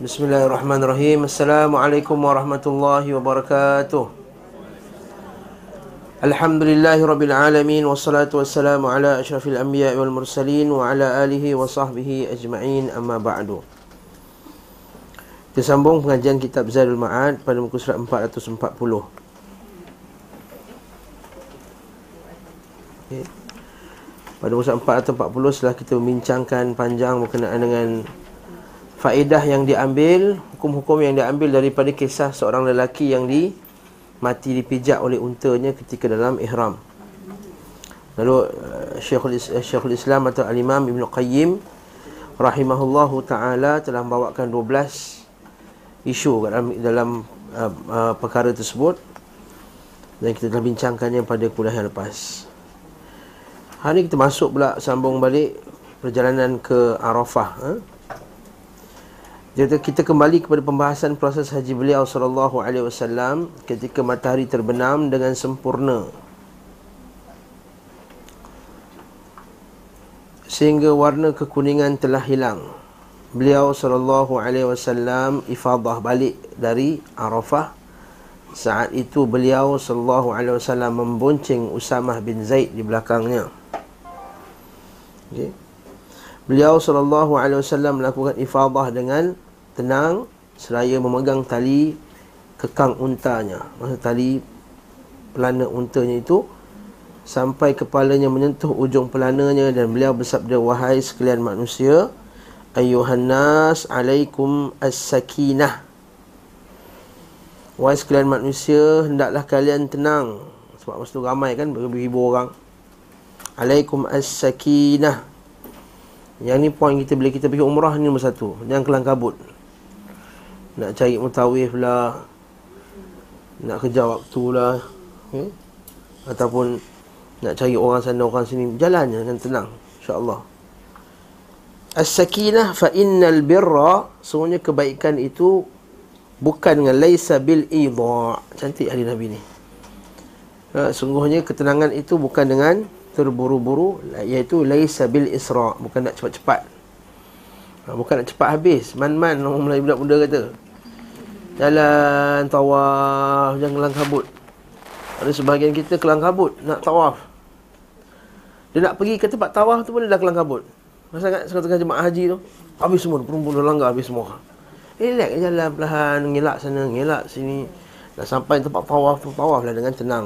Bismillahirrahmanirrahim. Assalamualaikum warahmatullahi wabarakatuh. Alhamdulillahi rabbil alamin. Wassalatu wassalamu ala ashrafil anbiya wal mursalin Wa ala alihi wa sahbihi ajma'in. Amma ba'du. Kita sambung pengajian kitab Zadul Ma'ad Pada muka surat 440 okay. Pada muka surat 440 setelah kita membincangkan panjang berkenaan dengan faedah yang diambil, hukum-hukum yang diambil daripada kisah seorang lelaki yang di mati dipijak oleh untanya ketika dalam ihram. Lalu uh, Syekhul, uh, Syekhul Islam atau Al-Imam Ibn Qayyim rahimahullahu taala telah membawakan 12 isu dalam dalam uh, uh, perkara tersebut dan kita telah bincangkannya pada kuliah yang lepas. Hari ini kita masuk pula sambung balik perjalanan ke Arafah. Eh? Jadi kita kembali kepada pembahasan proses haji beliau sallallahu alaihi wasallam ketika matahari terbenam dengan sempurna. Sehingga warna kekuningan telah hilang. Beliau sallallahu alaihi wasallam ifadah balik dari Arafah. Saat itu beliau sallallahu alaihi wasallam membonceng Usamah bin Zaid di belakangnya. Okay. Beliau sallallahu alaihi wasallam melakukan ifadah dengan tenang seraya memegang tali kekang untanya. Maksud tali pelana untanya itu sampai kepalanya menyentuh ujung pelananya dan beliau bersabda wahai sekalian manusia ayuhan nas alaikum as-sakinah. Wahai sekalian manusia hendaklah kalian tenang sebab masa tu ramai kan beribu orang. Alaikum as-sakinah. Yang ni poin kita bila kita pergi umrah ni nombor satu. Jangan kelang kabut. Nak cari mutawif lah. Nak kejar waktu lah. Okay? Ataupun nak cari orang sana, orang sini. Jalan je dengan tenang. InsyaAllah. As-sakinah fa innal birra. Semuanya kebaikan itu bukan dengan laisa bil idha. Cantik hari Nabi ni. Ha, sungguhnya ketenangan itu bukan dengan terburu-buru iaitu laisa bil isra bukan nak cepat-cepat ha, bukan nak cepat habis. Man-man orang Melayu budak muda kata jalan tawaf jangan kelang kabut. Ada sebahagian kita kelang kabut nak tawaf. Dia nak pergi ke tempat tawaf tu pun dia dah kelang kabut. Masa kat setengah jemaah haji tu habis semua perempuan dah langgar habis semua. Relax jalan perlahan ngelak sana ngelak sini. Dah sampai tempat tawaf tu tawaf lah dengan tenang.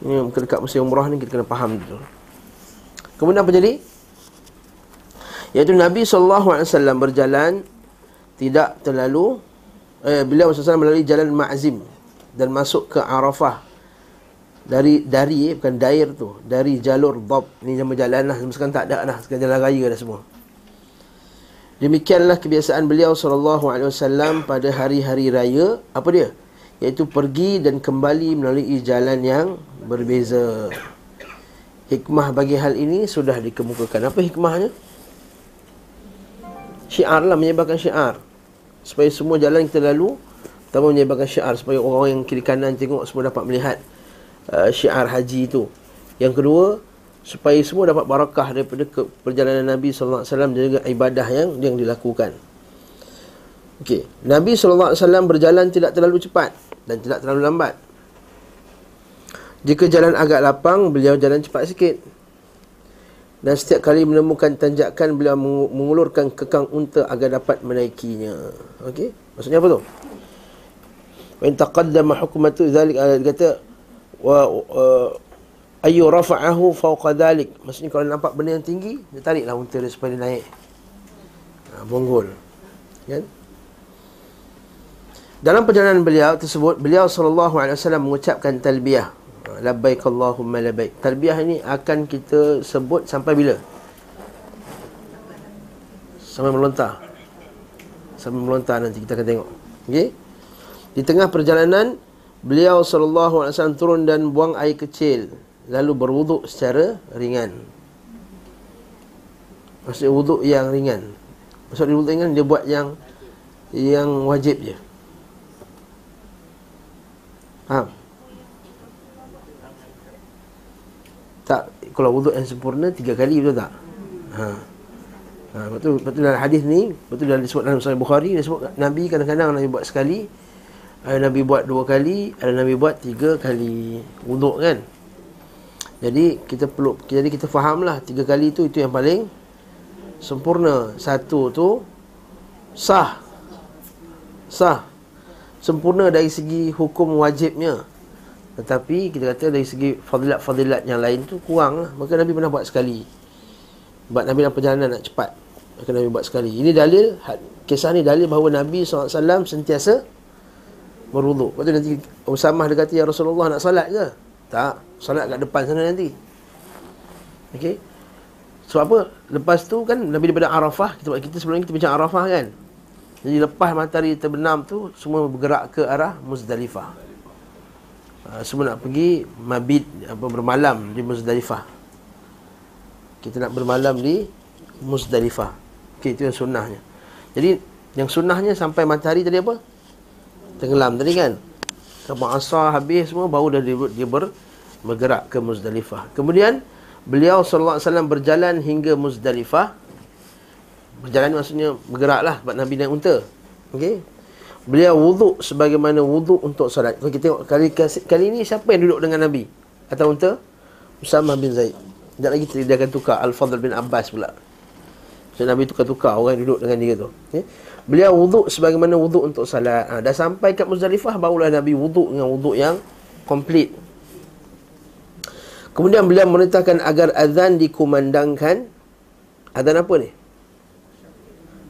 Ini dekat musim umrah ni kita kena faham dulu. Kemudian apa jadi? Iaitu Nabi SAW berjalan tidak terlalu eh, beliau SAW melalui jalan Ma'zim dan masuk ke Arafah dari dari eh, bukan dair tu dari jalur Dab ni nama jalan lah sekarang tak ada lah sekarang jalan raya dah semua demikianlah kebiasaan beliau SAW pada hari-hari raya apa dia iaitu pergi dan kembali melalui jalan yang berbeza. Hikmah bagi hal ini sudah dikemukakan. Apa hikmahnya? Syiar lah menyebabkan syiar. Supaya semua jalan kita lalu, pertama menyebabkan syiar. Supaya orang yang kiri kanan tengok semua dapat melihat uh, syiar haji itu. Yang kedua, supaya semua dapat barakah daripada perjalanan Nabi SAW dan juga ibadah yang yang dilakukan. Okey, Nabi SAW berjalan tidak terlalu cepat dan tidak terlalu lambat. Jika jalan agak lapang, beliau jalan cepat sikit. Dan setiap kali menemukan tanjakan, beliau mengulurkan kekang unta agar dapat menaikinya. Okey? Maksudnya apa tu? In taqaddama hukmatu ala kata wa ayu rafa'ahu fawqa dhalik. Maksudnya kalau nampak benda yang tinggi, dia tariklah unta dia supaya dia naik. Ha, bonggol. Kan? Dalam perjalanan beliau tersebut, beliau SAW mengucapkan talbiyah. Labbaik Allahumma labbaik. Talbiyah ini akan kita sebut sampai bila? Sampai melontar. Sampai melontar nanti kita akan tengok. Okey? Di tengah perjalanan, beliau SAW turun dan buang air kecil. Lalu berwuduk secara ringan. Maksudnya wuduk yang ringan. Maksudnya wuduk ringan, dia buat yang yang wajib je. Faham? Tak, kalau wuduk yang sempurna tiga kali betul tak? Ha. Ha, betul betul dalam hadis ni, betul dalam disebut dalam Sahih Bukhari dia sebut Nabi kadang-kadang Nabi buat sekali, ada Nabi buat dua kali, ada Nabi buat tiga kali wuduk kan. Jadi kita perlu jadi kita fahamlah tiga kali tu itu yang paling sempurna. Satu tu sah. Sah. Sempurna dari segi hukum wajibnya. Tetapi kita kata dari segi fadilat-fadilat yang lain tu kurang lah. Maka Nabi pernah buat sekali. Sebab Nabi dalam perjalanan nak cepat. Maka Nabi buat sekali. Ini dalil, kisah ni dalil bahawa Nabi SAW sentiasa berwuduk. Lepas tu nanti Usamah dia kata, Ya Rasulullah nak salat ke? Tak. Salat kat depan sana nanti. Okey. Sebab apa? Lepas tu kan Nabi daripada Arafah, kita kita sebelum kita bincang Arafah kan. Jadi lepas matahari terbenam tu semua bergerak ke arah Muzdalifah. Uh, semua nak pergi mabit apa bermalam di Muzdalifah. Kita nak bermalam di Muzdalifah. Okey, itu yang sunnahnya. Jadi yang sunnahnya sampai matahari tadi apa? Tenggelam tadi kan. Sampai asar habis semua baru dah dia, dia ber, bergerak ke Muzdalifah. Kemudian beliau sallallahu alaihi wasallam berjalan hingga Muzdalifah. Berjalan maksudnya bergeraklah sebab Nabi naik unta. Okey. Beliau wuduk sebagaimana wuduk untuk solat. Kalau kita tengok kali kali ini siapa yang duduk dengan Nabi? Atau unta? Usamah bin Zaid. Sekejap lagi dia akan tukar Al-Fadl bin Abbas pula. So, Nabi tukar-tukar orang yang duduk dengan dia tu. Okay. Beliau wuduk sebagaimana wuduk untuk salat. Ha, dah sampai kat Muzdalifah barulah Nabi wuduk dengan wuduk yang komplit. Kemudian beliau merintahkan agar azan dikumandangkan. Azan apa ni?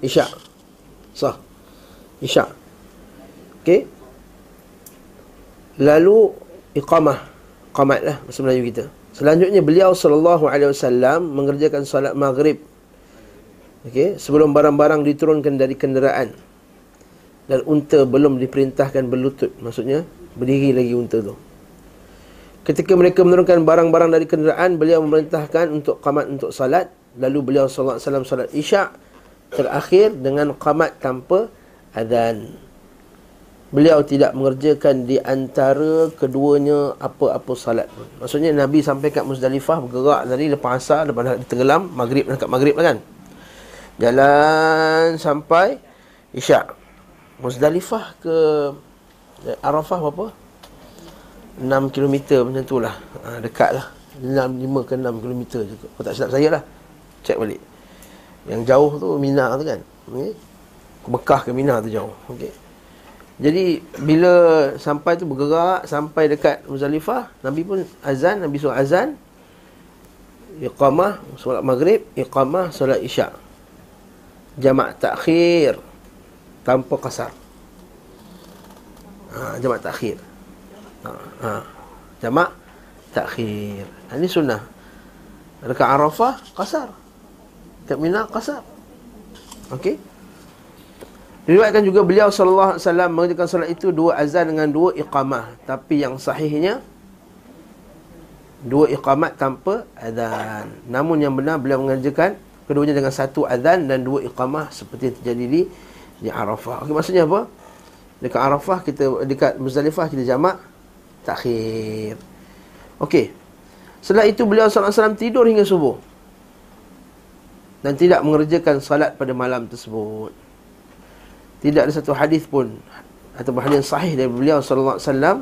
Isyak. Sah. Isyak. Okey. Lalu iqamah. Qamat lah bahasa Melayu kita. Selanjutnya beliau sallallahu alaihi wasallam mengerjakan solat maghrib. Okey, sebelum barang-barang diturunkan dari kenderaan. Dan unta belum diperintahkan berlutut. Maksudnya berdiri lagi unta tu. Ketika mereka menurunkan barang-barang dari kenderaan, beliau memerintahkan untuk qamat untuk salat. Lalu beliau sallallahu alaihi wasallam salat Isyak terakhir dengan qamat tanpa azan. Beliau tidak mengerjakan di antara keduanya apa-apa salat. Maksudnya Nabi sampai kat Muzdalifah bergerak tadi lepas asar, dah tenggelam, maghrib dekat maghrib lah kan. Jalan sampai Isyak. Muzdalifah ke Arafah berapa? 6 km macam tu lah ha, Dekat lah 6, 5 ke 6 km je Kalau tak silap saya lah Cek balik Yang jauh tu Mina tu kan okay. Mekah ke Mina tu jauh okay. Jadi bila sampai tu bergerak Sampai dekat Muzalifah Nabi pun azan Nabi suruh azan Iqamah Solat maghrib Iqamah Solat isyak Jamak takhir Tanpa kasar ha, Jamak takhir Ha, ha. Jamak takhir. Ha, ini sunnah. Dekat Arafah kasar. Dekat Mina kasar. Okey. Diriwayatkan juga beliau sallallahu alaihi wasallam mengerjakan solat itu dua azan dengan dua iqamah. Tapi yang sahihnya dua iqamat tanpa azan. Namun yang benar beliau mengerjakan keduanya dengan satu azan dan dua iqamah seperti yang terjadi di di Arafah. Okey maksudnya apa? Dekat Arafah kita dekat Muzdalifah kita jamak takhir. Okey. Setelah itu beliau SAW tidur hingga subuh. Dan tidak mengerjakan salat pada malam tersebut. Tidak ada satu hadis pun atau hadis sahih dari beliau sallallahu alaihi wasallam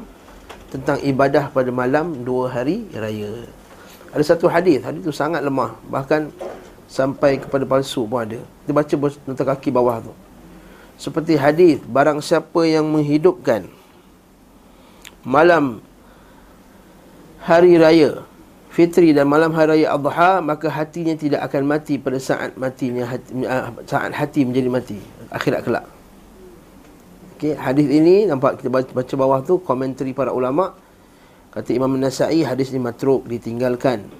tentang ibadah pada malam dua hari raya. Ada satu hadis, hadis itu sangat lemah, bahkan sampai kepada palsu pun ada. Kita baca nota kaki bawah tu. Seperti hadis barang siapa yang menghidupkan malam hari raya fitri dan malam hari raya adha maka hatinya tidak akan mati pada saat matinya hati, ah, saat hati menjadi mati akhirat kelak okey hadis ini nampak kita baca, bawah tu komentari para ulama kata Imam Nasai hadis ini matruk ditinggalkan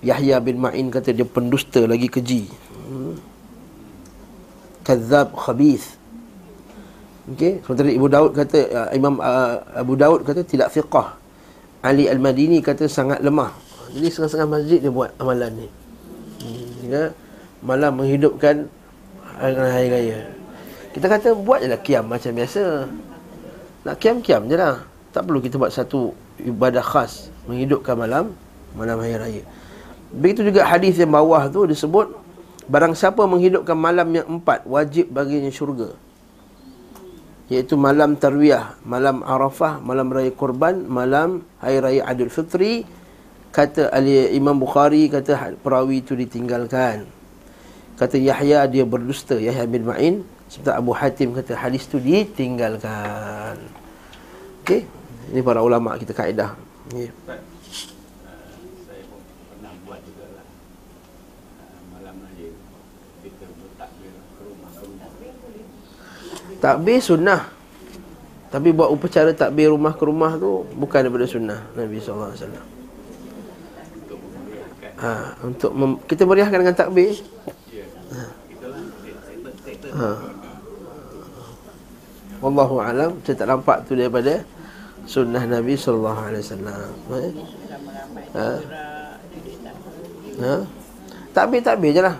Yahya bin Ma'in kata dia pendusta lagi keji hmm. kadzab khabith Okey, sementara Ibu Daud kata uh, Imam uh, Abu Daud kata tidak fiqah. Ali Al-Madini kata sangat lemah. Jadi setengah-setengah masjid dia buat amalan ni. Hmm, ya, malam menghidupkan hari raya. Kita kata buat je lah kiam macam biasa. Nak kiam-kiam je lah. Tak perlu kita buat satu ibadah khas menghidupkan malam malam hari raya. Begitu juga hadis yang bawah tu disebut Barang siapa menghidupkan malam yang empat Wajib baginya syurga Iaitu malam tarwiyah Malam arafah Malam raya korban Malam hari raya adil fitri Kata Ali Imam Bukhari Kata perawi itu ditinggalkan Kata Yahya dia berdusta Yahya bin Ma'in Seperti Abu Hatim kata hadis itu ditinggalkan Okey Ini para ulama kita kaedah okay. Takbir sunnah Tapi buat upacara takbir rumah ke rumah tu Bukan daripada sunnah Nabi SAW ha, Untuk mem- kita meriahkan dengan takbir ha. ha. Wallahu alam. Saya tak nampak tu daripada Sunnah Nabi SAW eh? ha? ha? Takbir-takbir je lah.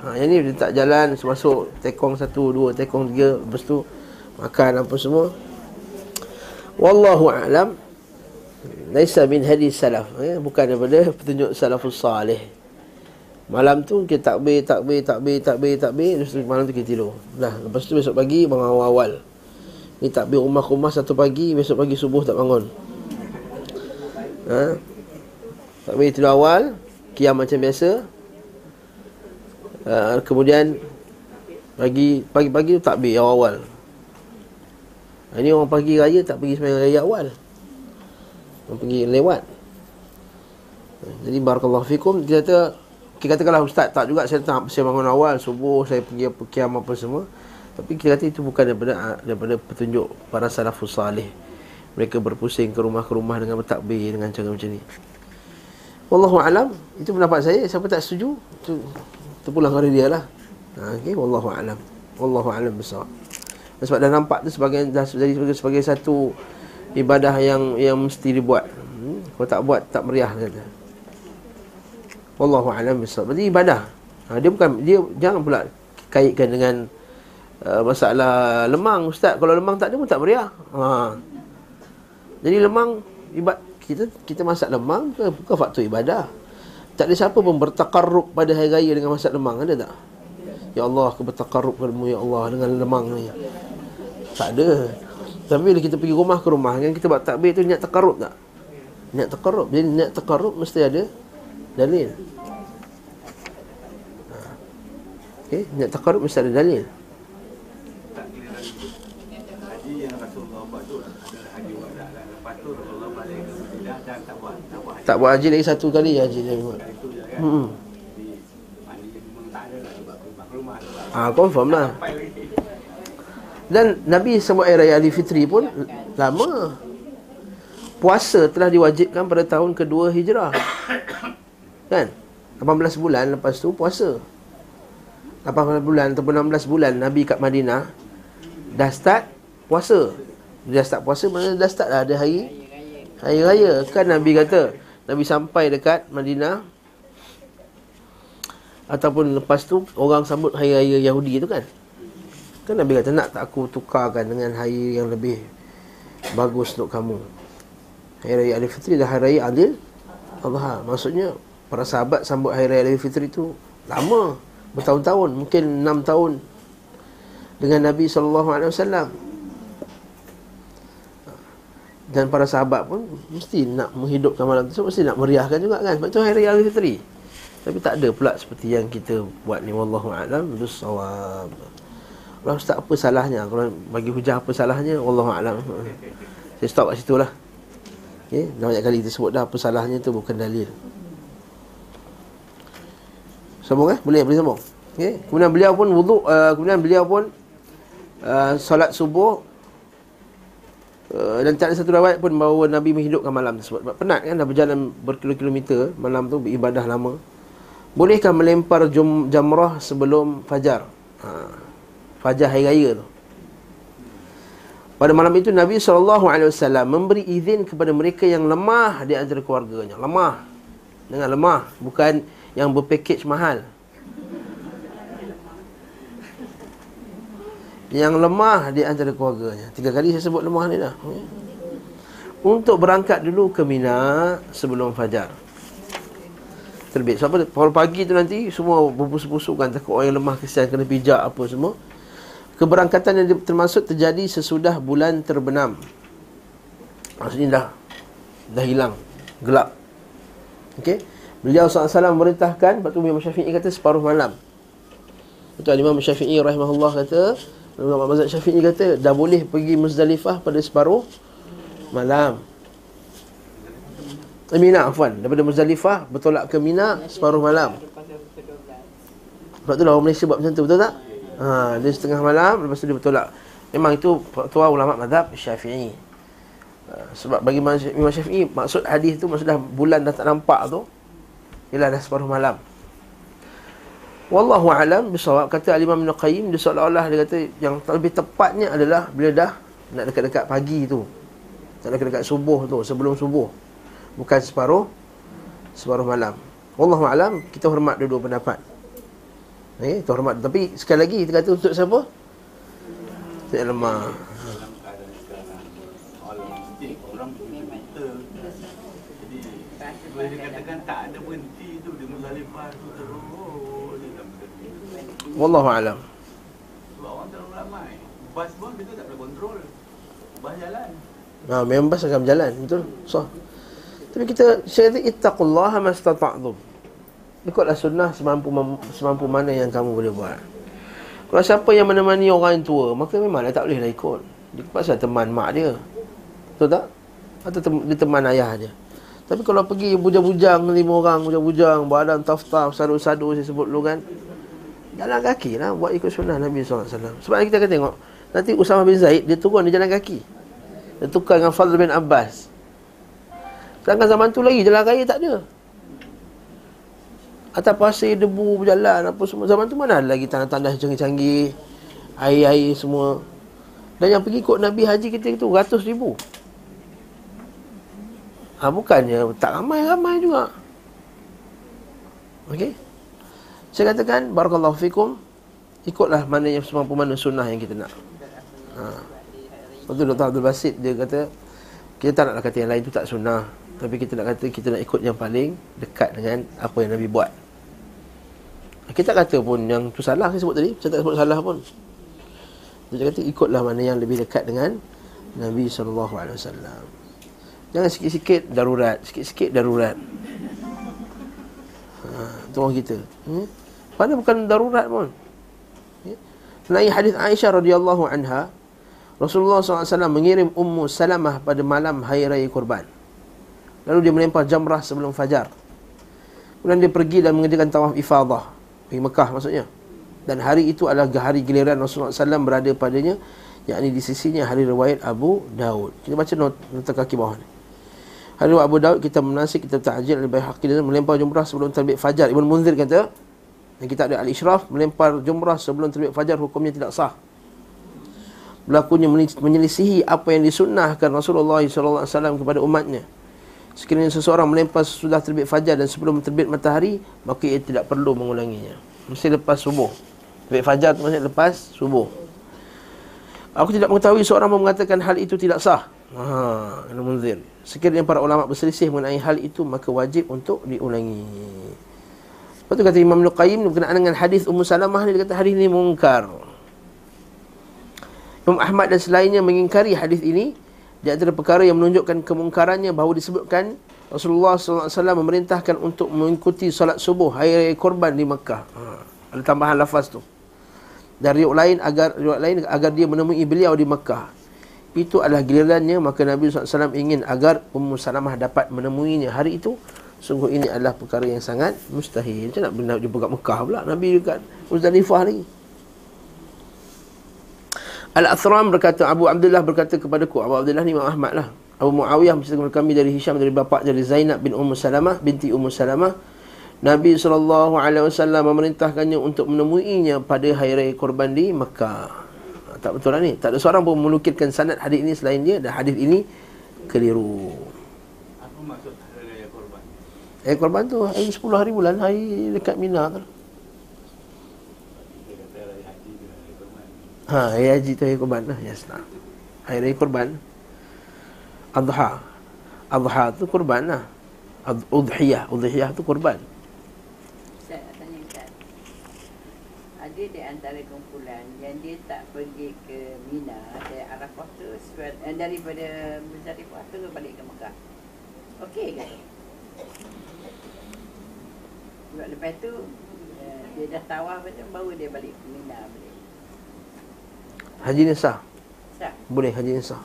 Ha, Yang ni dia tak jalan Masuk tekong satu, dua, tekong tiga Lepas tu makan apa semua. Wallahu a'lam. Laisa min hadis salaf eh? Bukan daripada petunjuk salafus salih. Malam tu kita takbir, takbir, takbir, takbir, takbir Lepas tu malam tu kita tidur. Dah, lepas tu besok pagi bangun awal-awal Ni takbir rumah-rumah satu pagi Besok pagi subuh tak bangun ha? Takbir tidur awal Kiam macam biasa uh, kemudian pagi pagi-pagi tu takbir awal-awal. Ini orang pagi raya tak pergi sembahyang raya awal. Orang pergi lewat. Jadi barakallahu fikum dia kata kita katakanlah ustaz tak juga saya tak saya bangun awal subuh saya pergi apa kiam apa semua. Tapi kita kata itu bukan daripada daripada petunjuk para salafus salih. Mereka berpusing ke rumah ke rumah dengan bertakbir dengan cara macam ni. Wallahu alam, itu pendapat saya. Siapa tak setuju, itu terpulang kepada dia lah ha, okay, Wallahu a'lam Wallahu a'lam besar sebab dah nampak tu sebagai dah jadi sebagai, sebagai satu ibadah yang yang mesti dibuat. Hmm? Kalau tak buat tak meriah kata. Wallahu a'lam besar. Berarti ibadah. Ha, dia bukan dia jangan pula kaitkan dengan uh, masalah lemang ustaz. Kalau lemang tak ada pun tak meriah. Ha. Jadi lemang ibad kita kita masak lemang bukan, bukan faktor ibadah. Tak ada siapa pun bertakarrub pada hari raya dengan masak lemang Ada tak? Ya Allah aku bertakarrub padamu Ya Allah dengan lemang ni Tak ada Tapi bila kita pergi rumah ke rumah Yang kita buat takbir tu niat takarrub tak? Niat takarrub Jadi niat takarrub mesti ada Dalil ha. Okay, niat takarrub mesti ada dalil tak buat haji lagi satu kali haji dia buat. Hmm. Ah confirm lah. Dan Nabi sebut air raya Fitri pun lama. Puasa telah diwajibkan pada tahun kedua Hijrah. Kan? 18 bulan lepas tu puasa. 18 bulan ataupun 16 bulan Nabi kat Madinah dah start puasa. Dia dah start puasa mana dah start dah ada hari hari raya. Kan Nabi kata, Nabi sampai dekat Madinah. Ataupun lepas tu Orang sambut hari raya Yahudi tu kan? Kan Nabi kata nak tak aku tukarkan Dengan hari yang lebih Bagus untuk kamu? Hari raya Adil Fitri dah hari raya Adil. Allah Maksudnya Para sahabat sambut hari raya Adil Fitri tu Lama Bertahun-tahun Mungkin enam tahun Dengan Nabi SAW dan para sahabat pun mesti nak menghidupkan malam tu mesti nak meriahkan juga kan. Sebab tu hari raya fitri. Tapi tak ada pula seperti yang kita buat ni wallahu alam. Bisawab Allah ustaz apa salahnya? Kalau bagi hujah apa salahnya wallahu alam. Saya stop kat situ lah. Okay? banyak kali kita sebut dah apa salahnya tu bukan dalil. Sambung eh? Boleh boleh sambung? Okay? kemudian beliau pun wuduk uh, kemudian beliau pun uh, solat subuh Uh, dan tak ada satu rawat pun bahawa Nabi menghidupkan malam tersebut. Sebab penat kan dah berjalan berkilo-kilometer Malam tu beribadah lama. Bolehkah melempar jum, jamrah sebelum fajar? Ha, Fajar hari raya tu. Pada malam itu Nabi SAW memberi izin kepada mereka yang lemah di antara keluarganya. Lemah. Dengan lemah Bukan yang berpakej mahal yang lemah di antara keluarganya. Tiga kali saya sebut lemah ni dah. Untuk berangkat dulu ke Mina sebelum fajar. terbit. Sebab so, pagi tu nanti semua berbusuk-busuk kan takut orang yang lemah kesian kena pijak apa semua. Keberangkatan yang termasuk terjadi sesudah bulan terbenam. Maksudnya dah dah hilang gelap. Okey. Beliau SAW merintahkan Lepas tu Imam Syafi'i kata separuh malam Betul Imam Syafi'i rahimahullah kata Imam Mazhab Syafi'i kata Dah boleh pergi Muzdalifah pada separuh malam eh, Mina Afwan Daripada Muzdalifah bertolak ke Mina separuh malam Sebab tu lah orang Malaysia buat macam tu betul tak? Ha, dia setengah malam lepas tu dia bertolak Memang itu tua ulama mazhab Syafi'i. Ha, sebab bagi Imam Syafi'i maksud hadis tu maksudnya bulan dah tak nampak tu ialah dah separuh malam. Wallahu alam bisawab kata Al Imam Ibn Qayyim dia seolah-olah dia kata yang lebih tepatnya adalah bila dah nak dekat-dekat pagi tu. Tak dekat-dekat subuh tu, sebelum subuh. Bukan separuh separuh malam. Wallahu alam kita hormat dua-dua pendapat. Eh, kita hormat tapi sekali lagi kita kata untuk siapa? Tidak lemah. Boleh dikatakan tak ada berhenti tu Dia Muzdalifah tu terus Wallahu alam. Sebab orang terlalu ramai. Bas pun kita tak boleh kontrol. Bas jalan. Ha, memang bas akan berjalan, betul? So. Tapi kita saya kata ittaqullaha mastata'tum. Ikutlah sunnah semampu semampu mana yang kamu boleh buat. Kalau siapa yang menemani orang yang tua, maka memanglah tak bolehlah ikut. Dia pasal teman mak dia. Betul tak? Atau tem- dia teman ayah dia. Tapi kalau pergi bujang-bujang lima orang, bujang-bujang, badan taf-taf, sadu-sadu saya sebut dulu kan. Jalan kaki lah buat ikut sunnah Nabi SAW. Sebab kita akan tengok, nanti Usama bin Zaid, dia turun dia jalan kaki. Dia tukar dengan Fadl bin Abbas. Sedangkan zaman tu lagi, jalan raya tak ada. Atas pasir, debu, berjalan, apa semua. Zaman tu mana ada lagi tanah-tanah canggih-canggih, air-air semua. Dan yang pergi ikut Nabi Haji kita itu ratus ribu. Ha, bukannya tak ramai-ramai juga. Okey. Saya katakan barakallahu fikum ikutlah mana yang semampu mana sunnah yang kita nak. Ha. Betul Dr. Abdul Basit dia kata kita tak nak kata yang lain tu tak sunnah, tapi kita nak kata kita nak ikut yang paling dekat dengan apa yang Nabi buat. Kita kata pun yang tu salah saya sebut tadi, saya tak sebut salah pun. Dia kata ikutlah mana yang lebih dekat dengan Nabi wasallam. Jangan sikit-sikit darurat Sikit-sikit darurat ha, Itu orang kita hmm? Padahal bukan darurat pun ya? Naik hadis Aisyah radhiyallahu anha Rasulullah SAW mengirim Ummu Salamah pada malam Hari Raya Kurban Lalu dia melempar jamrah sebelum fajar Kemudian dia pergi dan mengerjakan tawaf ifadah Pergi Mekah maksudnya Dan hari itu adalah hari giliran Rasulullah SAW berada padanya yakni di sisinya hari riwayat Abu Daud. Kita baca nota kaki bawah ni. Hari Abu Daud kita menasik kita ta'jil lebih haqi dan melempar jumrah sebelum terbit fajar. Ibn Munzir kata dan kita ada al-isyraf melempar jumrah sebelum terbit fajar hukumnya tidak sah. Berlakunya menyelisihi apa yang disunnahkan Rasulullah SAW kepada umatnya. Sekiranya seseorang melempar sesudah terbit fajar dan sebelum terbit matahari, maka ia tidak perlu mengulanginya. Mesti lepas subuh. Terbit fajar maksudnya lepas subuh. Aku tidak mengetahui seorang mengatakan hal itu tidak sah. Ha, Ibn Munzir. Sekiranya para ulama berselisih mengenai hal itu maka wajib untuk diulangi. Lepas tu kata Imam Nuqayyim berkenaan dengan hadis Ummu Salamah ni dia kata hadis ini mungkar. Imam Ahmad dan selainnya mengingkari hadis ini di antara perkara yang menunjukkan kemungkarannya bahawa disebutkan Rasulullah SAW memerintahkan untuk mengikuti solat subuh hari korban di Makkah. Ha, ada tambahan lafaz tu. Dari riwayat lain agar riwayat lain agar dia menemui beliau di Makkah itu adalah gilirannya maka Nabi SAW ingin agar Ummu Salamah dapat menemuinya hari itu sungguh ini adalah perkara yang sangat mustahil. Macam nak benar jumpa kat Mekah pula? Nabi dekat Muzdalifah lagi Al-Athram berkata Abu Abdullah berkata kepadaku Abu Abdullah ni Imam Ahmad lah. Abu Muawiyah menceritakan kami dari Hisham dari bapa dari Zainab bin Ummu Salamah binti Ummu Salamah. Nabi SAW memerintahkannya untuk menemuinya pada hari raya korban di Mekah. Tak betul lah ni. Tak ada seorang pun menukilkan sanad hadis ini selain dia. Dan hadis ini keliru Eh, air korban tu hari 10 hari bulan Hari dekat Mina tu. Ha, air haji tu air korban lah. Yes lah Air raya korban Adha. Adha tu korban lah. Udhiyah. Udhiyah tu korban Ada di antara kumpulan yang dia tak pergi ke Mina dari Arafah tu eh, daripada Muzdalifah tu balik ke Mekah. Okey sebab lepas tu eh, dia dah tawaf macam baru dia balik ke Mina balik. Haji ni sah. Sah. Boleh haji ni sah.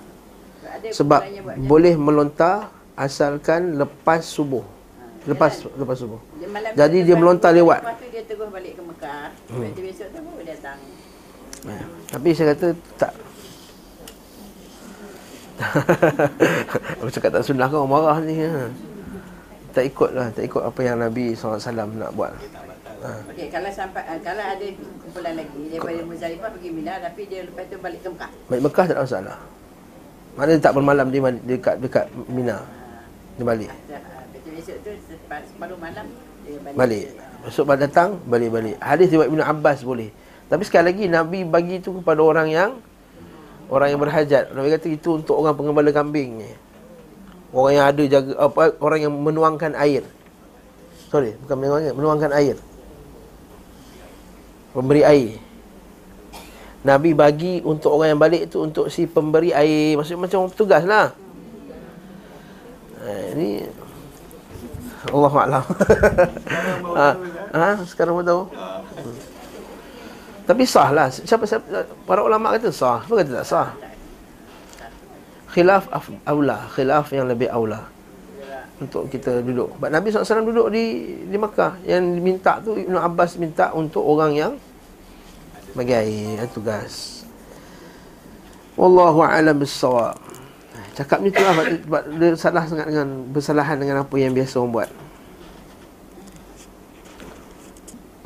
Sebab, Sebab boleh melontar asalkan lepas subuh. Ha, Lepas jalan. lepas subuh. Dia malam Jadi dia melontar tu, lewat. Lepas tu dia terus balik ke Mekah. Hmm. Lepas besok tu baru datang. Ya. Tapi saya kata tak Aku cakap tak sunnah kau marah ni ha. Tak ikut lah Tak ikut apa yang Nabi SAW nak buat. Ha. Okey, kalau sampai uh, kalau ada kumpulan lagi daripada Muzdalifah pergi Mina tapi dia lepas tu balik ke Mekah. Balik Mekah tak ada masalah. Mana dia tak bermalam di mana- dekat dekat Mina. Dia balik. Besok tu sepa- separuh malam dia balik. Balik. Besok pada datang Balik-balik. Hadis riwayat Ibn Abbas boleh. Tapi sekali lagi Nabi bagi tu kepada orang yang Orang yang berhajat. Nabi kata itu untuk orang pengembala kambing. ni Orang yang ada jaga apa Orang yang menuangkan air. Sorry Bukan menuangkan Menuangkan air. Pemberi air. Nabi bagi untuk orang yang balik tu Untuk si pemberi air. Maksudnya macam petugas lah eh, Ini Allah Alam. Ha, ha, Sekarang pun tahu. Hmm. Tapi sah lah siapa, siapa, Para ulama kata sah. Siapa kata tak sah Khilaf af, aula Khilaf yang lebih aula. Untuk kita duduk. Sebab Nabi SAW duduk di di Makkah. Yang diminta tu Ibn Abbas minta Untuk orang yang Bagi air yang Tugas. Wallahu a'lam bissawab. Cakap ni tu lah sebab, dia salah sangat dengan Bersalahan dengan apa yang biasa orang buat.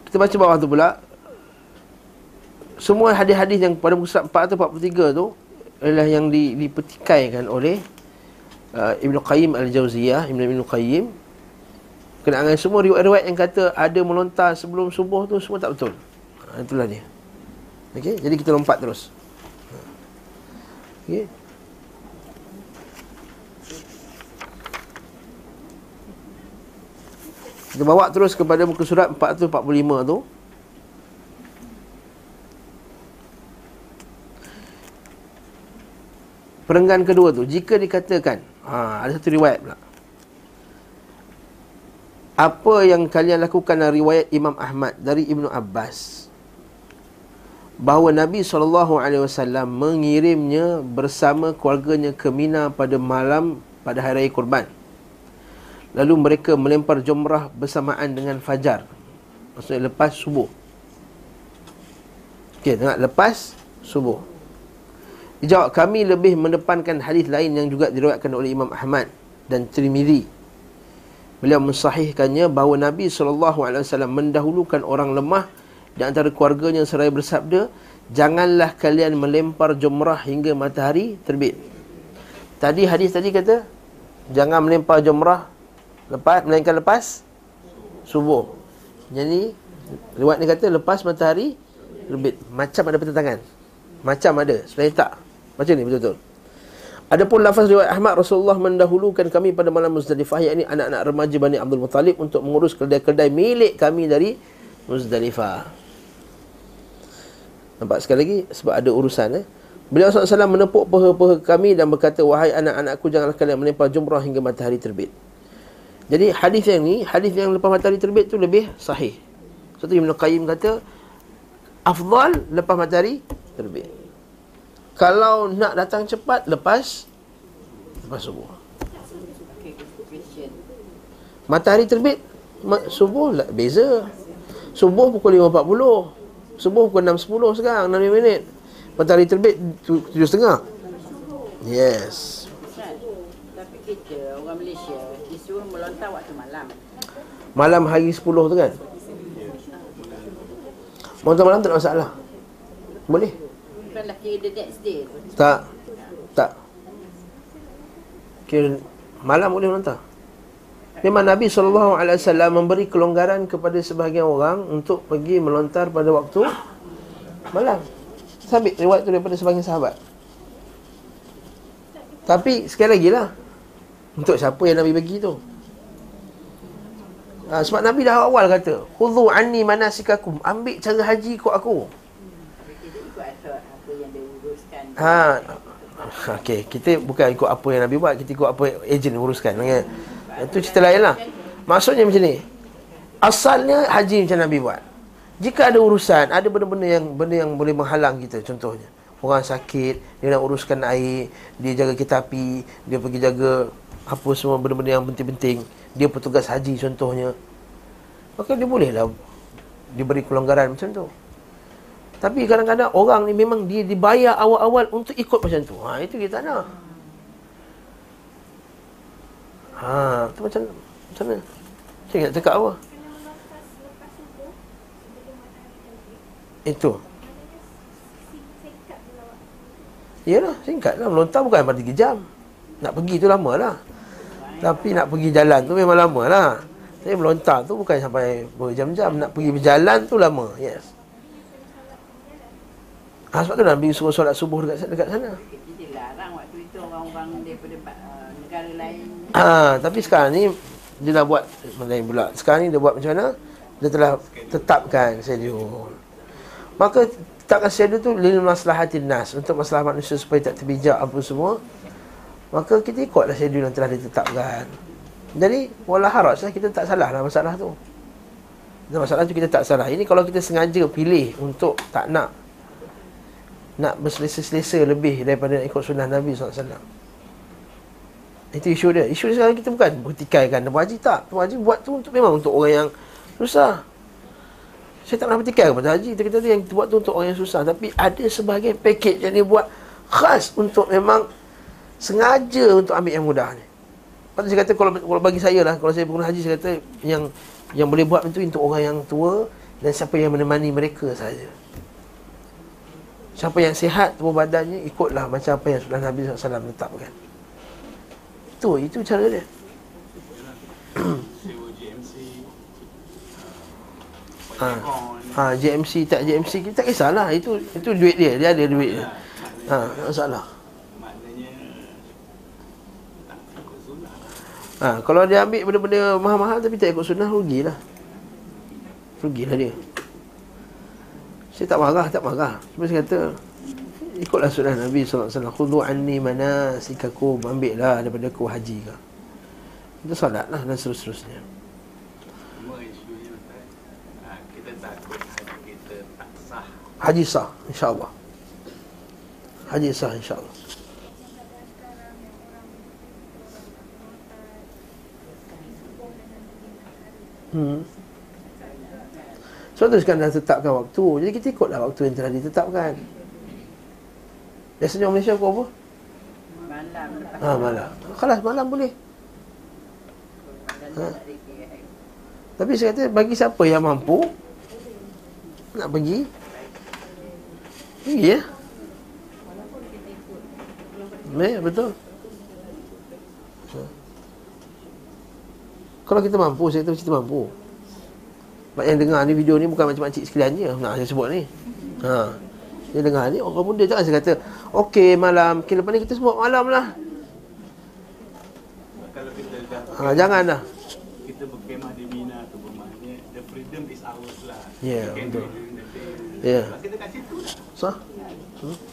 Kita baca bawah tu pula. Semua hadis-hadis yang pada muka surat 443 tu Adalah yang di, dipetikaikan oleh uh, Ibn Qayyim Al-Jawziyah Ibn Ibn Qayyim. Kenangan semua riwayat-riwayat yang kata Ada melontar sebelum subuh tu Semua tak betul. Ha, Itulah dia. Okey, jadi kita lompat terus. Okey. Kita bawa terus kepada muka surat 445 tu. Perenggan kedua tu, jika dikatakan, ha, ada satu riwayat pula. Apa yang kalian lakukan dalam riwayat Imam Ahmad dari Ibnu Abbas bahawa Nabi SAW mengirimnya bersama keluarganya ke Mina pada malam pada hari raya kurban. Lalu mereka melempar jumrah bersamaan dengan fajar. Maksudnya lepas subuh. Okey, tengok lepas subuh. Dijawab kami lebih mendepankan hadis lain yang juga diriwayatkan oleh Imam Ahmad dan Tirmizi. Beliau mensahihkannya bahawa Nabi SAW mendahulukan orang lemah di antara keluarganya seraya bersabda, Janganlah kalian melempar jumrah hingga matahari terbit. Tadi hadis tadi kata, Jangan melempar jumrah lepas melainkan lepas subuh. Jadi riwayat ni kata lepas matahari terbit. Macam ada pertentangan. Macam ada, sebenarnya tak. Macam ni betul-betul. Adapun lafaz riwayat Ahmad Rasulullah mendahulukan kami pada malam Muzdalifah yakni anak-anak remaja Bani Abdul Muttalib untuk mengurus kedai-kedai milik kami dari Muzdalifah. Nampak sekali lagi sebab ada urusan eh. Beliau SAW menepuk peha-peha kami dan berkata wahai anak-anakku janganlah kalian melempar jumrah hingga matahari terbit. Jadi hadis yang ni, hadis yang lepas matahari terbit tu lebih sahih. Satu Ibn Qayyim kata afdal lepas matahari terbit. Kalau nak datang cepat lepas lepas subuh. Matahari terbit subuh lah beza. Subuh pukul 5.40. Subuh pukul 6.10 sekarang 6 minit. Matahari terbit 7.30. Yes. Tapi kita orang Malaysia disuruh melontar waktu malam. Malam hari 10 tu kan. Malam malam tak ada masalah. Boleh. Kira the next day. Tak. Tak. Kira malam boleh melontar. Memang Nabi SAW memberi kelonggaran kepada sebahagian orang untuk pergi melontar pada waktu malam. Sabit riwayat tu daripada sebahagian sahabat. Tapi sekali lagi lah. Untuk siapa yang Nabi bagi tu? Ha, sebab Nabi dah awal kata, "Khudhu anni manasikakum." Ambil cara haji ikut aku. Kita ikut asal apa yang dia uruskan. Ha. Okey, kita bukan ikut apa yang Nabi buat, kita ikut apa ejen uruskan. Kan? Itu cerita lain lah. Maksudnya macam ni. Asalnya haji macam Nabi buat. Jika ada urusan, ada benda-benda yang benda yang boleh menghalang kita contohnya. Orang sakit, dia nak uruskan air, dia jaga kereta api, dia pergi jaga apa semua benda-benda yang penting-penting. Dia petugas haji contohnya. Maka dia bolehlah diberi kelonggaran macam tu. Tapi kadang-kadang orang ni memang dia dibayar awal-awal untuk ikut macam tu. Ha itu kita nak. Ha, tu macam macam mana? Saya nak cakap apa? Itu. Yalah, singkat lah. Melontar bukan pada 3 jam. Nak pergi tu lama lah. Tapi nak pergi jalan tu memang lama lah. Tapi melontar tu bukan sampai berjam-jam. Nak pergi berjalan tu lama. Yes. Ha, sebab tu Nabi suruh solat subuh dekat, dekat sana. Kita dilarang waktu itu orang-orang daripada uh, negara lain. Ha, tapi sekarang ni dia dah buat lain pula. Sekarang ni dia buat macam mana? Dia telah tetapkan schedule. Maka tetapkan schedule tu lil maslahatin nas untuk masalah manusia supaya tak terbijak apa semua. Maka kita ikutlah schedule yang telah ditetapkan. Jadi wala haraj lah kita tak salah lah masalah tu. Dan masalah tu kita tak salah. Ini kalau kita sengaja pilih untuk tak nak nak berselesa-selesa lebih daripada nak ikut sunnah Nabi SAW. Itu isu dia. Isu dia sekarang kita bukan bertikaikan Tuan Haji tak. Tuan Haji buat tu untuk memang untuk orang yang susah. Saya tak pernah bertikai kepada Haji. Kita kata yang buat tu untuk orang yang susah. Tapi ada sebahagian paket yang dia buat khas untuk memang sengaja untuk ambil yang mudah ni. Lepas saya kata kalau, kalau bagi saya lah, kalau saya pengguna haji, saya kata yang yang boleh buat itu untuk orang yang tua dan siapa yang menemani mereka saja. Siapa yang sihat tubuh badannya ikutlah macam apa yang sudah Nabi SAW letakkan. Itu, itu cara dia. ha. ha, JMC tak JMC kita tak kisahlah itu itu duit dia dia ada duit dia ha masalah ha kalau dia ambil benda-benda mahal-mahal tapi tak ikut sunnah rugilah rugilah dia saya tak marah, tak marah. Cuma saya kata, ikutlah sunnah Nabi SAW. Khudu anni manasikakum. Ambil lah daripada ku haji ke. Itu salat lah dan seterusnya. Haji sah, insyaAllah. Haji sah, insyaAllah. Hmm. Sebab tu sekarang dah tetapkan waktu Jadi kita ikutlah waktu yang telah ditetapkan Biasanya orang Malaysia pukul apa? Malam. Ha, malam Kalas malam boleh ha. Tapi saya kata bagi siapa yang mampu Nak pergi Pergi ya Ya betul ha. Kalau kita mampu Saya kata kita mampu sebab yang dengar ni video ni bukan macam makcik sekalian je Nak saya sebut ni. Ha. Dia dengar ni orang muda jangan saya kata Okey malam. Okay lepas ni kita semua malam lah. Kalau kita dah ha, Jangan lah. Kita berkemah di Mina tu bermakna The freedom is ours lah. Ya, can betul. Ya. Kalau kita kat situ lah. Sah?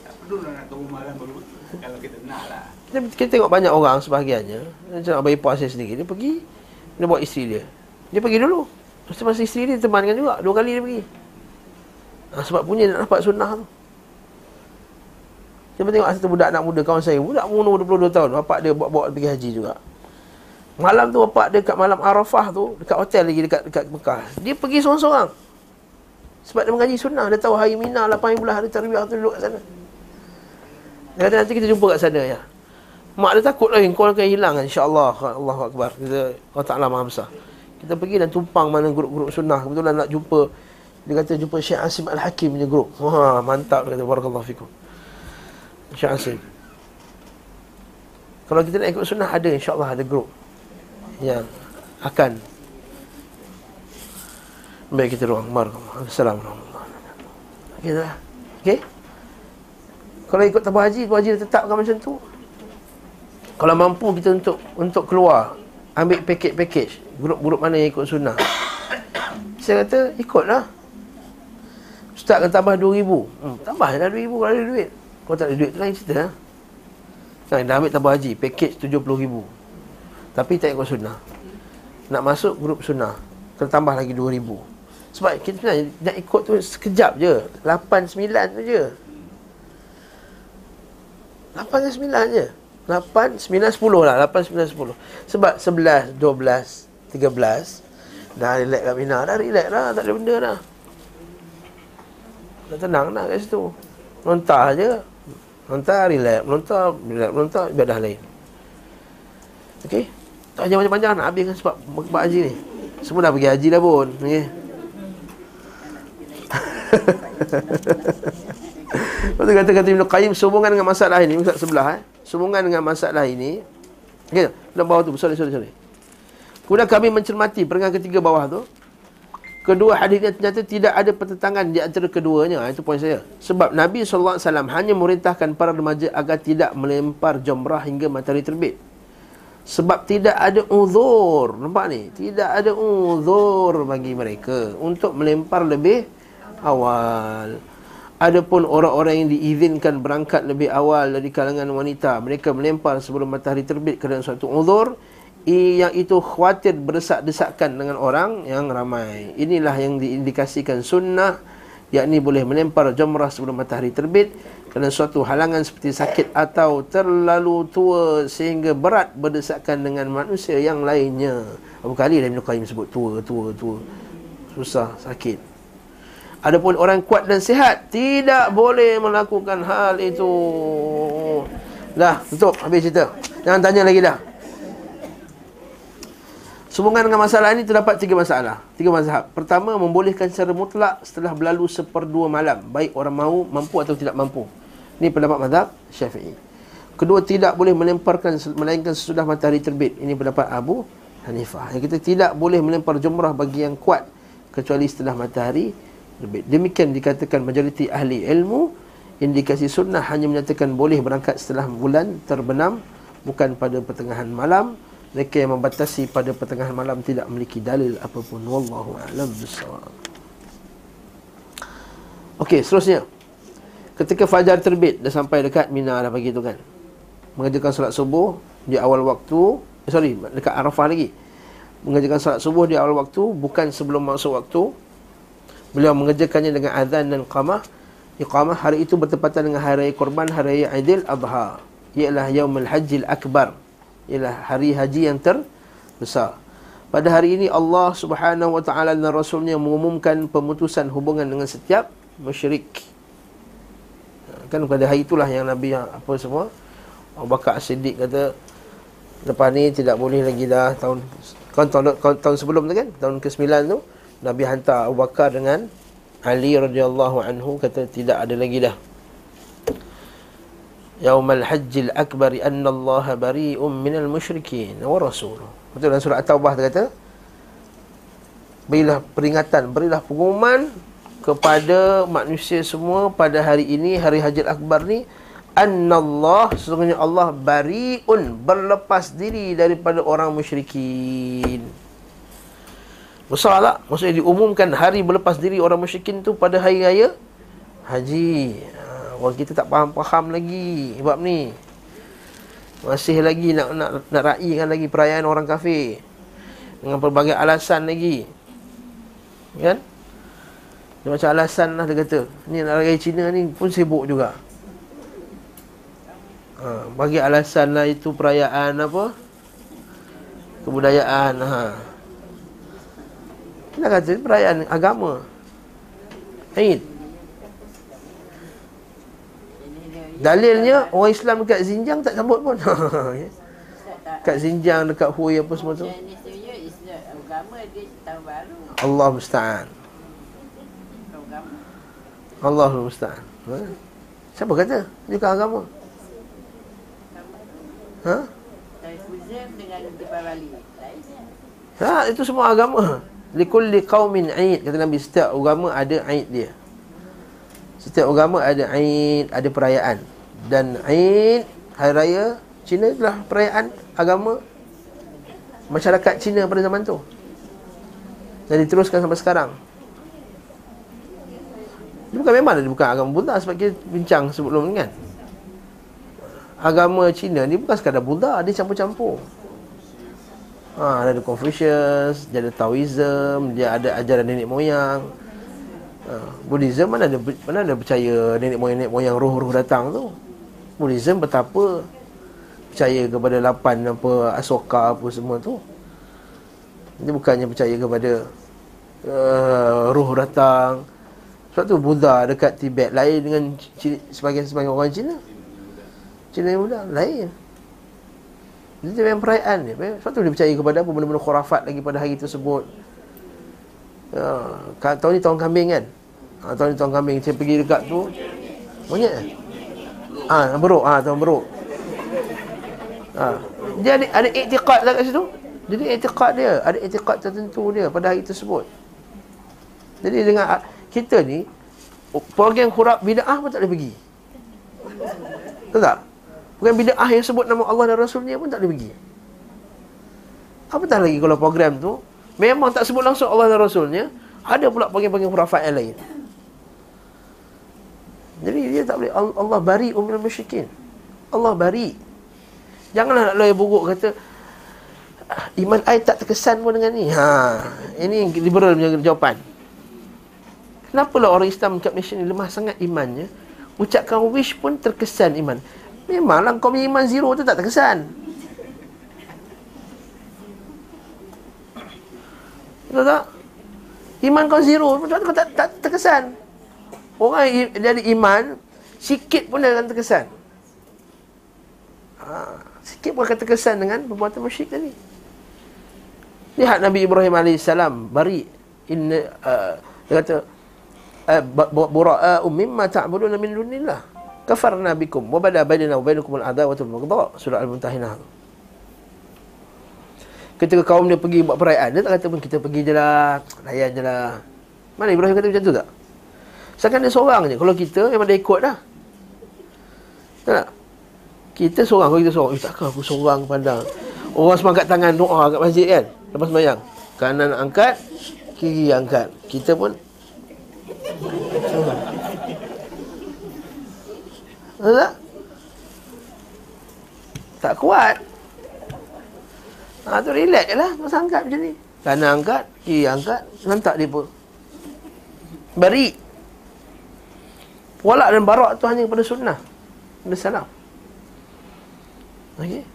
Tak perlu nak tunggu malam baru Kalau kita nak lah. Kita, kita tengok banyak orang sebahagiannya. Macam Abang Ipah saya sendiri. Dia pergi Dia bawa isteri dia. Dia pergi dulu Tu masa isteri dia temankan juga Dua kali dia pergi. Ha, Sebab punya nak dapat sunnah tu. Dia tengok satu budak anak muda Kawan saya Budak umur 22 tahun Bapak dia bawa-bawa pergi haji juga. Malam tu bapak dia kat malam Arafah tu Dekat hotel lagi dekat, dekat Mekah. Dia pergi seorang-seorang. Sebab dia mengaji sunnah Dia tahu hari Mina 8 bulan hari Tarbiyah tu duduk kat sana. Dia kata nanti kita jumpa kat sana ya. Mak dia takut lagi Kau akan hilang InsyaAllah Allah. Akbar. Kita Allah Ta'ala maha besar kita pergi dan tumpang mana grup-grup sunnah. Kebetulan nak jumpa Dia kata jumpa Syekh Asim Al-Hakim punya grup. Wah mantap dia kata. Barakallahu fikum. Syekh Asim. Kalau kita nak ikut sunnah ada insyaAllah ada grup. Yang akan. Baik kita ruang Barakallahu. Assalamualaikum. Okey dah Okey? Kalau ikut tabah haji Tabah haji dia tetapkan macam tu. Kalau mampu kita untuk Untuk keluar ambil package-package grup-grup mana yang ikut sunnah. Saya kata ikutlah. Ustaz kata tambah 2000. Hmm, tambah dah 2000 kalau ada duit. Kalau tak ada duit tu lain cerita lah. Kan dah ambil tambah haji package 70000. Tapi tak ikut sunnah. Nak masuk grup sunnah. Kena tambah lagi 2000. Sebab kita sebenarnya nak ikut tu sekejap je. 8 9 tu je. 8 dan 9 je. 8 9 10 lah. 8 9 10. Sebab 11 12 13 dah relax kat Mina dah relax dah tak ada benda dah. Dah tenang dah kat situ. Melontar je. Melontar, relax. Melontar, relax. Melontar, ibadah lain. Okey? Tak jangan panjang-panjang nak habiskan sebab buat haji ni. Semua dah pergi haji dah pun. Okey? Lepas tu kata-kata Ibn Qayyim Sehubungan dengan masalah ini Ustaz sebelah eh Sehubungan dengan masalah ini Okey, dalam bawah tu Sorry, sorry, sorry Kemudian kami mencermati Peringkat ketiga bawah tu Kedua hadis ini ternyata tidak ada pertentangan di antara keduanya. Ha, itu poin saya. Sebab Nabi SAW hanya merintahkan para remaja agar tidak melempar jomrah hingga matahari terbit. Sebab tidak ada uzur. Nampak ni? Tidak ada uzur bagi mereka untuk melempar lebih awal. Adapun orang-orang yang diizinkan berangkat lebih awal dari kalangan wanita, mereka melempar sebelum matahari terbit kerana suatu uzur yang itu khawatir berdesak-desakan dengan orang yang ramai. Inilah yang diindikasikan sunnah yakni boleh melempar jamrah sebelum matahari terbit kerana suatu halangan seperti sakit atau terlalu tua sehingga berat berdesakan dengan manusia yang lainnya. Berapa kali Ibn Qayyim sebut tua, tua, tua. Susah, sakit. Adapun orang kuat dan sihat tidak boleh melakukan hal itu. Dah, tutup habis cerita. Jangan tanya lagi dah. Sehubungan dengan masalah ini terdapat tiga masalah Tiga mazhab Pertama, membolehkan secara mutlak setelah berlalu seperdua malam Baik orang mahu, mampu atau tidak mampu Ini pendapat mazhab syafi'i Kedua, tidak boleh melemparkan Melainkan sesudah matahari terbit Ini pendapat Abu Hanifah Yang kita tidak boleh melempar jumrah bagi yang kuat Kecuali setelah matahari terbit Demikian dikatakan majoriti ahli ilmu Indikasi sunnah hanya menyatakan boleh berangkat setelah bulan terbenam Bukan pada pertengahan malam mereka yang membatasi pada pertengahan malam tidak memiliki dalil apapun wallahu alam bisawab Okey, seterusnya. Ketika fajar terbit dah sampai dekat Mina dah pagi tu kan. Mengerjakan solat subuh di awal waktu, eh, sorry, dekat Arafah lagi. Mengerjakan solat subuh di awal waktu bukan sebelum masuk waktu. Beliau mengerjakannya dengan azan dan qamah. Iqamah hari itu bertepatan dengan hari raya korban, hari raya Aidil Adha. Ialah Yaumul Hajjil Akbar ialah hari haji yang terbesar. Pada hari ini Allah Subhanahu wa taala dan rasulnya mengumumkan pemutusan hubungan dengan setiap musyrik. Kan pada hari itulah yang Nabi apa semua Abu Bakar Siddiq kata lepas ni tidak boleh lagi dah tahun kan tahun, tahun, tahun sebelum tu kan tahun ke-9 tu Nabi hantar Abu Bakar dengan Ali radhiyallahu anhu kata tidak ada lagi dah Yaumal hajjil akbar anna Allah bari'um minal musyrikin wa rasuluh. Betul dalam surah At-Taubah kata Berilah peringatan, berilah pengumuman kepada manusia semua pada hari ini, hari Hajjil Akbar ni anna Allah sesungguhnya Allah bari'un berlepas diri daripada orang musyrikin. Besar tak? Maksudnya diumumkan hari berlepas diri orang musyrikin tu pada hari raya haji. Orang kita tak faham-faham lagi Sebab ni Masih lagi nak nak nak raikan lagi perayaan orang kafir Dengan pelbagai alasan lagi Kan? Dia macam alasan lah dia kata Ni nak raya Cina ni pun sibuk juga ha, Bagi alasan lah itu perayaan apa Kebudayaan ha. Kita kata perayaan agama Eid Dalilnya orang Islam dekat Xinjiang tak sambut pun. Kat Xinjiang dekat Hui apa semua tu. Allah musta'an. Allah musta'an. Ha? Siapa kata? Bukan agama. Ha? Ha, itu semua agama. Likulli qaumin 'aid kata Nabi setiap agama ada 'aid dia. Setiap agama ada Aid, ada perayaan. Dan Aid, hari raya Cina adalah perayaan agama masyarakat Cina pada zaman tu. Dan diteruskan sampai sekarang. Dia bukan memang dia bukan agama Buddha sebab kita bincang sebelum ni kan. Agama Cina ni bukan sekadar Buddha, dia campur-campur. Ha, ada Confucius, dia ada Taoism, dia ada ajaran nenek moyang. Ha, Buddhism mana ada mana ada percaya nenek moyang nenek moyang roh-roh datang tu. Buddhism betapa percaya kepada lapan apa Asoka apa semua tu. Dia bukannya percaya kepada uh, roh datang. Sebab tu Buddha dekat Tibet lain dengan sebagian-sebagian orang Cina. Cina yang Buddha lain. Dia memang perayaan dia. Sebab tu dia percaya kepada apa benda-benda khurafat lagi pada hari tersebut. Ya, tahun ni tahun kambing kan? Ha, tahun ni tahun kambing. Saya pergi dekat tu. Monyet eh? Ha, beruk. Ha, tahun beruk. Ha. Dia ada ada iktiqad lah kat situ. Jadi iktiqad dia, ada iktiqad tertentu dia pada hari tersebut. Jadi dengan kita ni program khuraf bid'ah pun tak boleh pergi. Tahu tak? Bukan bid'ah yang sebut nama Allah dan Rasulnya pun tak boleh pergi. Apatah lagi kalau program tu memang tak sebut langsung Allah dan Rasulnya, ada pula program-program khurafat yang lain. Jadi dia tak boleh Allah bari umil musyrikin. Allah bari. Janganlah nak lawyer buruk kata iman ai tak terkesan pun dengan ni. Ha, ini liberal punya jawapan. Kenapa lah orang Islam kat Malaysia ni lemah sangat imannya? Ucapkan wish pun terkesan iman. Memanglah kau punya iman zero tu tak terkesan? Betul tak? Iman kau zero pun tak, tak, tak terkesan. Orang jadi iman Sikit pun dia akan terkesan. Ha, Sikit pun akan terkesan dengan perbuatan musyrik tadi. Lihat Nabi Ibrahim AS Bari Inna, uh, Dia kata Bura'a'u mimma ta'buduna min dunillah kafarna bikum. Wa bada bainana wa bainakum al-adawatu wal baghdha surah al-mumtahinah ketika kaum dia pergi buat perayaan dia tak kata pun kita pergi je lah layan je lah. Mana Ibrahim kata macam tu tak? Seakan dia seorang je. Kalau kita memang dia ikut dah tak kita seorang kalau kita seorang eh takkan aku seorang pandang? Orang semua angkat tangan doa kat masjid kan? Lepas sembahyang kanan angkat kiri angkat. Kita pun tak? Tak kuat. Ha, tu relax je lah. Masa angkat macam ni. Kanan angkat, kiri angkat, lantak dia pun. Beri. Walak dan barak tu hanya kepada sunnah. Kepada salam. Okey.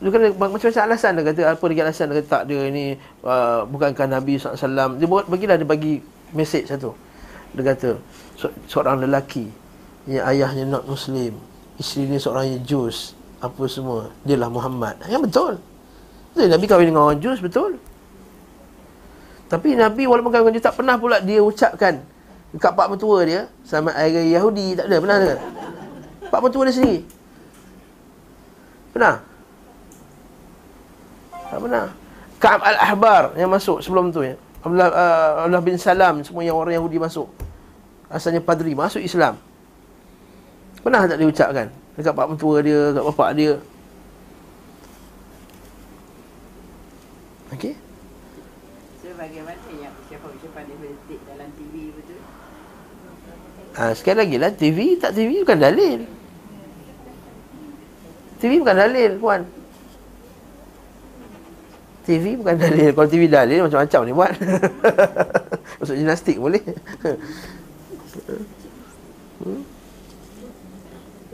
Dia kata macam-macam alasan dia kata apa dia alasan dia kata tak dia ni uh, bukankah Nabi SAW dia buat bagilah dia bagi mesej satu. Dia kata seorang lelaki yang ayahnya not muslim isteri dia seorang yang jus apa semua. Dia lah Muhammad. Yang betul. Betul Nabi kahwin dengan orang jus betul. Tapi Nabi walaupun kahwin dia tak pernah pula dia ucapkan dekat pak mertua dia sama ayah Yahudi. Tak ada pernah ada pak mertua dia sendiri. Pernah? Tak pernah. Ka'ab al-Ahbar yang masuk sebelum tu ya. Abdullah, uh, Abdullah bin Salam semua yang orang Yahudi masuk. Asalnya padri masuk Islam Pernah tak dia ucapkan? Dekat pak mentua dia, dekat bapak dia. Okey. So bagaimana yang ucapan-ucapan dia berdetik dalam TV betul? Ha, sekali lagi lah, TV tak TV bukan dalil. TV bukan dalil, puan. TV bukan dalil. Kalau TV dalil, macam-macam ni buat. Masuk gimnastik boleh. Hmm?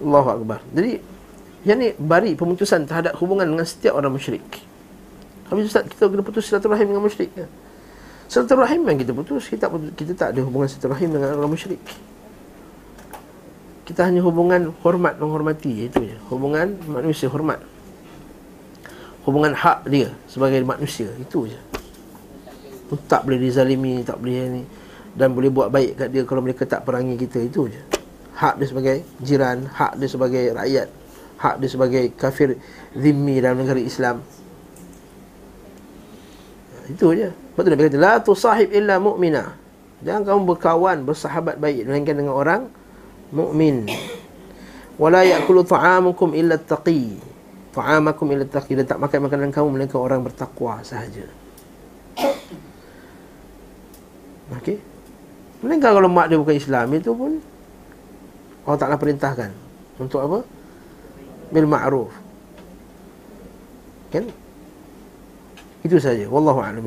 Allahu Akbar. Jadi Yang ni bari pemutusan terhadap hubungan dengan setiap orang musyrik. Habis Ustaz kita kena putus silaturahim dengan musyrik ya? Silaturahim yang kita putus kita, kita tak ada hubungan silaturahim dengan orang musyrik. Kita hanya hubungan hormat menghormati Itu je. Hubungan manusia hormat. Hubungan hak dia sebagai manusia Itu je. Tak boleh dizalimi Tak boleh ni Dan boleh buat baik kat dia Kalau mereka tak perangi kita Itu je hak dia sebagai jiran, hak dia sebagai rakyat, hak dia sebagai kafir zimmi dalam negara Islam. Itu je. Betul Nabi kata, La tusahib illa mu'mina. Jangan kamu berkawan, bersahabat baik melainkan dengan orang mukmin. Wala ya'kulu ta'amukum illa taqi. ta'amakum ila taqi dan tak makan makanan kamu melainkan orang bertakwa sahaja. Okey. Melainkan kalau mak dia bukan Islam itu pun Allah Ta'ala perintahkan untuk apa? Bil ma'ruf. Kan? Itu saja. Wallahu a'lam.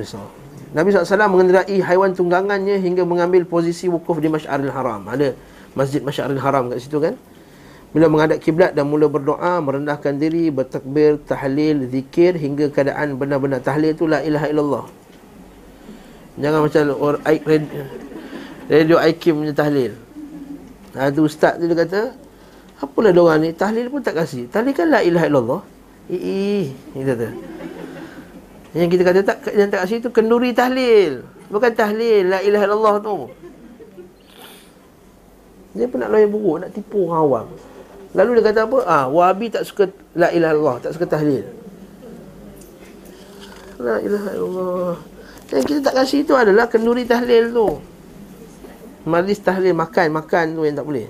Nabi SAW mengendarai haiwan tunggangannya hingga mengambil posisi wukuf di Masyaril Haram. Ada Masjid Masyaril Haram kat situ kan? Bila menghadap kiblat dan mula berdoa, merendahkan diri, bertakbir, tahlil, zikir hingga keadaan benar-benar tahlil itu la ilaha illallah. Jangan macam radio IQ punya tahlil. Ha, tu ustaz tu dia kata, apalah dia orang ni, tahlil pun tak kasih. Tahlil kan la ilaha illallah. Eh, dia kata. Yang kita kata tak yang tak kasih tu kenduri tahlil. Bukan tahlil la ilaha illallah tu. Dia pun nak loyak buruk, nak tipu orang awam. Lalu dia kata apa? Ah, Wahabi tak suka la ilaha illallah, tak suka tahlil. La ilaha illallah. Yang kita tak kasih itu adalah kenduri tahlil tu. Majlis tahlil makan, makan tu yang tak boleh.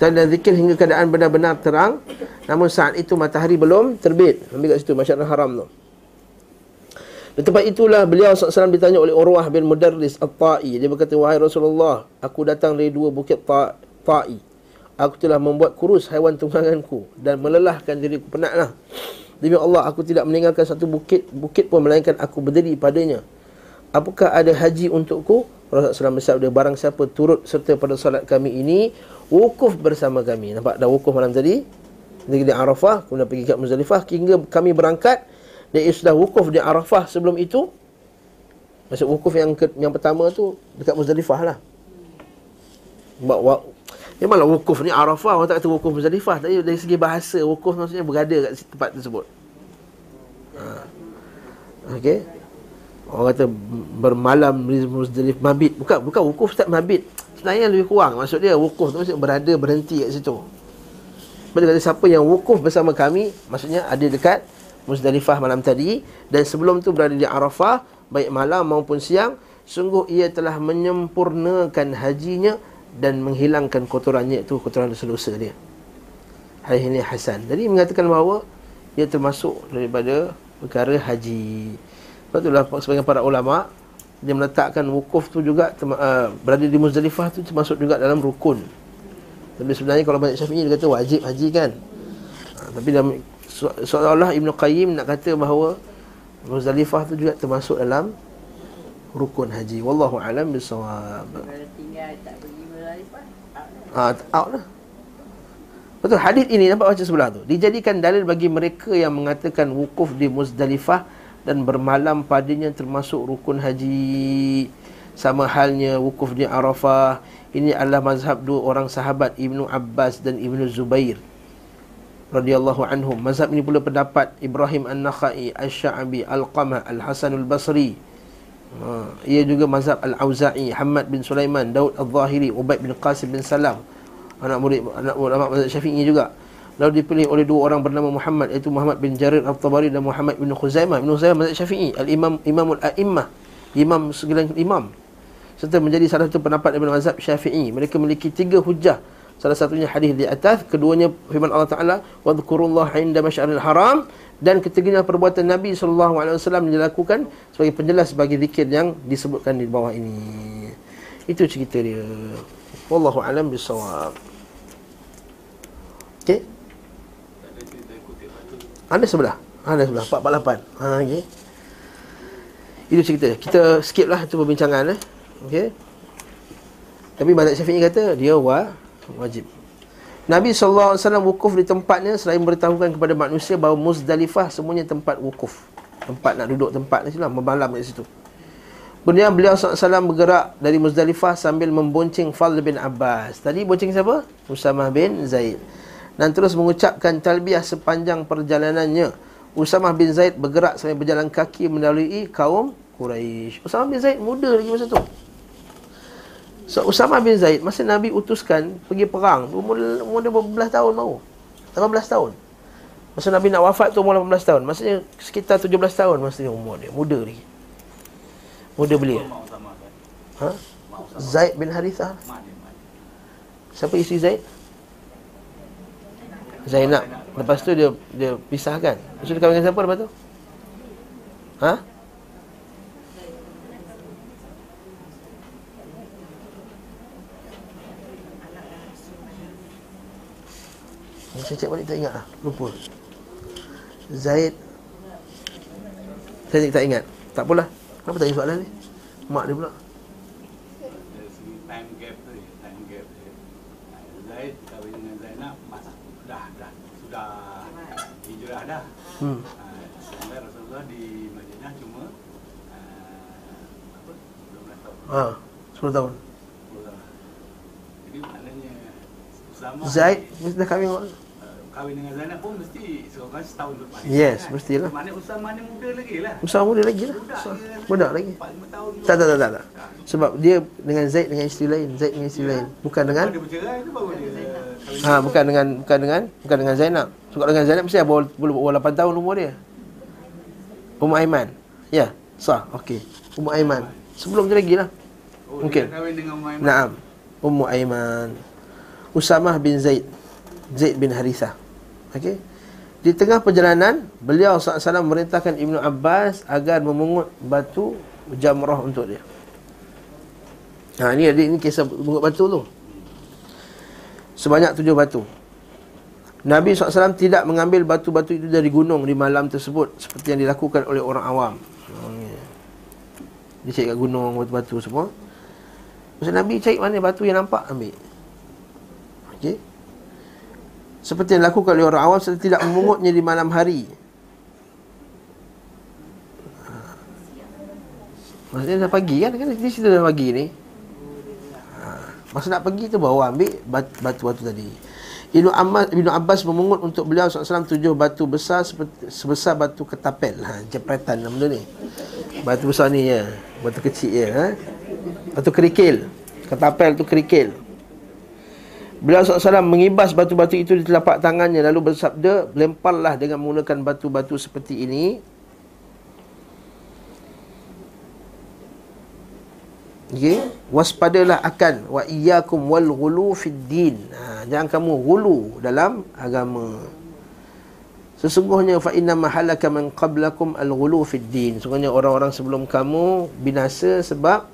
Dan zikir hingga keadaan benar-benar terang. Namun saat itu matahari belum terbit. Ambil kat situ masyarakat haram tu. Di tempat itulah beliau SAW ditanya oleh Urwah bin Mudarris At-Ta'i. Dia berkata, Wahai Rasulullah, aku datang dari dua bukit Ta'i aku telah membuat kurus haiwan tungganganku dan melelahkan diriku penatlah demi Allah aku tidak meninggalkan satu bukit bukit pun melainkan aku berdiri padanya apakah ada haji untukku Rasulullah SAW bersabda barang siapa turut serta pada solat kami ini wukuf bersama kami. Nampak dah wukuf malam tadi? Di Arafah kemudian pergi ke Muzdalifah hingga kami berangkat dan ia sudah wukuf di Arafah sebelum itu. Maksud wukuf yang ke, yang pertama tu dekat Muzdalifah lah. Memanglah wukuf ni Arafah? Orang tak kata wukuf Muzdalifah. Tapi dari segi bahasa Wukuf maksudnya berada kat tempat tersebut. Ha. Okay Orang kata bermalam di Muzdalif mabit Bukan bukan wukuf tak mabit Sebenarnya lebih kurang Maksud dia wukuf tu maksudnya berada berhenti kat situ Sebab kata siapa yang wukuf bersama kami Maksudnya ada dekat Muzdalifah malam tadi Dan sebelum tu berada di Arafah Baik malam maupun siang Sungguh ia telah menyempurnakan hajinya dan menghilangkan kotorannya itu kotoran dosa-dosa dia. Hadis ini hasan. Jadi mengatakan bahawa ia termasuk daripada perkara haji. Sebab itulah sebagian para ulama dia meletakkan wukuf tu juga uh, berada di Muzdalifah tu termasuk juga dalam rukun. Tapi sebenarnya kalau banyak Syafi'i dia kata wajib haji kan. Ha, tapi dalam seolah-olah Ibn Qayyim nak kata bahawa Muzdalifah tu juga termasuk dalam rukun haji. Wallahu alam bisawab. Tinggal tak ha, out lah Betul hadis ini nampak baca sebelah tu Dijadikan dalil bagi mereka yang mengatakan Wukuf di Muzdalifah Dan bermalam padanya termasuk rukun haji. Sama halnya wukuf di Arafah. Ini adalah mazhab dua orang sahabat Ibnu Abbas dan Ibnu Zubair. Radhiyallahu anhum. Mazhab ini pula pendapat Ibrahim An-Nakhai Asy-Sya'bi Al-Qamah Al-Hasan Al-Basri Ha, ia juga mazhab Al-Auza'i, Hamad bin Sulaiman, Daud Al-Zahiri, Ubaid bin Qasim bin Salam. Anak murid anak ulama mazhab Syafi'i juga. Lalu dipilih oleh dua orang bernama Muhammad iaitu Muhammad bin Jarir Al-Tabari dan Muhammad bin Khuzaimah. Ibn Khuzaimah mazhab Syafi'i, Al-Imam Imamul A'immah, imam segala imam. Serta menjadi salah satu pendapat daripada mazhab Syafi'i. Mereka memiliki tiga hujah. Salah satunya hadis di atas, keduanya firman Allah Taala, "Wa dzkurullaha 'inda masyaril haram." dan ketiganya perbuatan Nabi sallallahu alaihi wasallam dilakukan sebagai penjelas bagi zikir yang disebutkan di bawah ini. Itu cerita dia. Wallahu alam bisawab. Okey. Ada sebelah. Ada sebelah 448. Ha okey. Itu cerita. Kita skip lah tu perbincangan eh. Okey. Tapi banyak Syafi'i kata dia wa wajib. Nabi SAW wukuf di tempatnya selain memberitahukan kepada manusia bahawa Muzdalifah semuanya tempat wukuf. Tempat nak duduk tempat ni lah, bermalam di situ. Kemudian beliau SAW bergerak dari Muzdalifah sambil membonceng Fadl bin Abbas. Tadi bonceng siapa? Usamah bin Zaid. Dan terus mengucapkan talbiah sepanjang perjalanannya. Usamah bin Zaid bergerak sambil berjalan kaki melalui kaum Quraisy. Usamah bin Zaid muda lagi masa tu. So, Usama bin Zaid, masa Nabi utuskan pergi perang, umur, umur dia berbelas tahun baru. 18 tahun. Masa Nabi nak wafat tu umur 18 tahun. Maksudnya sekitar 17 tahun masa dia umur dia. Muda lagi. Muda belia. Ha? Zaid bin Harithah. Siapa isi Zaid? Zainab. Lepas tu dia dia pisahkan. Lepas tu dia kahwin dengan siapa lepas tu? Ha? Saya cek balik tak ingat lah Lupa Zaid Saya tak ingat Tak apalah Kenapa tanya soalan ni Mak dia pula Dari segi time gap tu ya, time gap dia. Ah, Zaid kahwin dengan Zainab masa dah dah sudah hijrah dah. Hmm Ah, Sedangkan Rasulullah di Madinah cuma ah, apa 12 tahun. Ha 10 tahun 10 tahun. Jadi maknanya Zaid Mesti dah kahwin ah, kahwin dengan Zainab pun mesti seorang setahun lepas. Yes, mestilah. Maknanya Usama ni muda lagi lah. Besar muda lagi lah Budak. Budak lagi 4 tahun. tak, tak, tak, tak, tak. Sebab dia dengan Zaid dengan isteri lain Zaid dengan isteri lain Bukan dengan Dia bercerai tu baru dia. Ha bukan dengan bukan dengan bukan dengan Zainab. Sebab dengan Zainab mesti bawah bawah 8 tahun umur dia. Ummu Aiman. Ya, sah. Okey. Ummu Aiman. Sebelum tu lagi lah. Oh, Mungkin. Dia kahwin dengan Muhammad. Naam. Ummu Aiman. Usamah bin Zaid. Zaid bin Harithah. Okey. Di tengah perjalanan, beliau SAW memerintahkan Ibnu Abbas agar memungut batu jamrah untuk dia. Ha, ni ada ini kisah mengut batu tu. Sebanyak tujuh batu. Nabi SAW tidak mengambil batu-batu itu dari gunung di malam tersebut seperti yang dilakukan oleh orang awam. Hmm. Dia cari kat gunung batu-batu semua. Maksud Nabi cari mana batu yang nampak ambil. Okey. Seperti yang dilakukan oleh orang awam serta tidak memungutnya di malam hari. Ha. Maksudnya dah pagi kan? Kan dia cerita dah pagi ni. Ha. Masa nak pergi tu baru ambil bat- batu-batu tadi. Ibnu Abbas, Ibnu Abbas memungut untuk beliau SAW tujuh batu besar seperti, sebesar batu ketapel. Ha, jepretan nama dia ni. Batu besar ni ya. Batu kecil ya. Ha? Batu kerikil. Ketapel tu kerikil. Beliau SAW mengibas batu-batu itu di telapak tangannya lalu bersabda, lemparlah dengan menggunakan batu-batu seperti ini. Okay. Waspadalah akan wa iyyakum wal ghulu fid din. Ha, jangan kamu ghulu dalam agama. Sesungguhnya fa inna mahalaka man qablakum al ghulu fid din. Sesungguhnya orang-orang sebelum kamu binasa sebab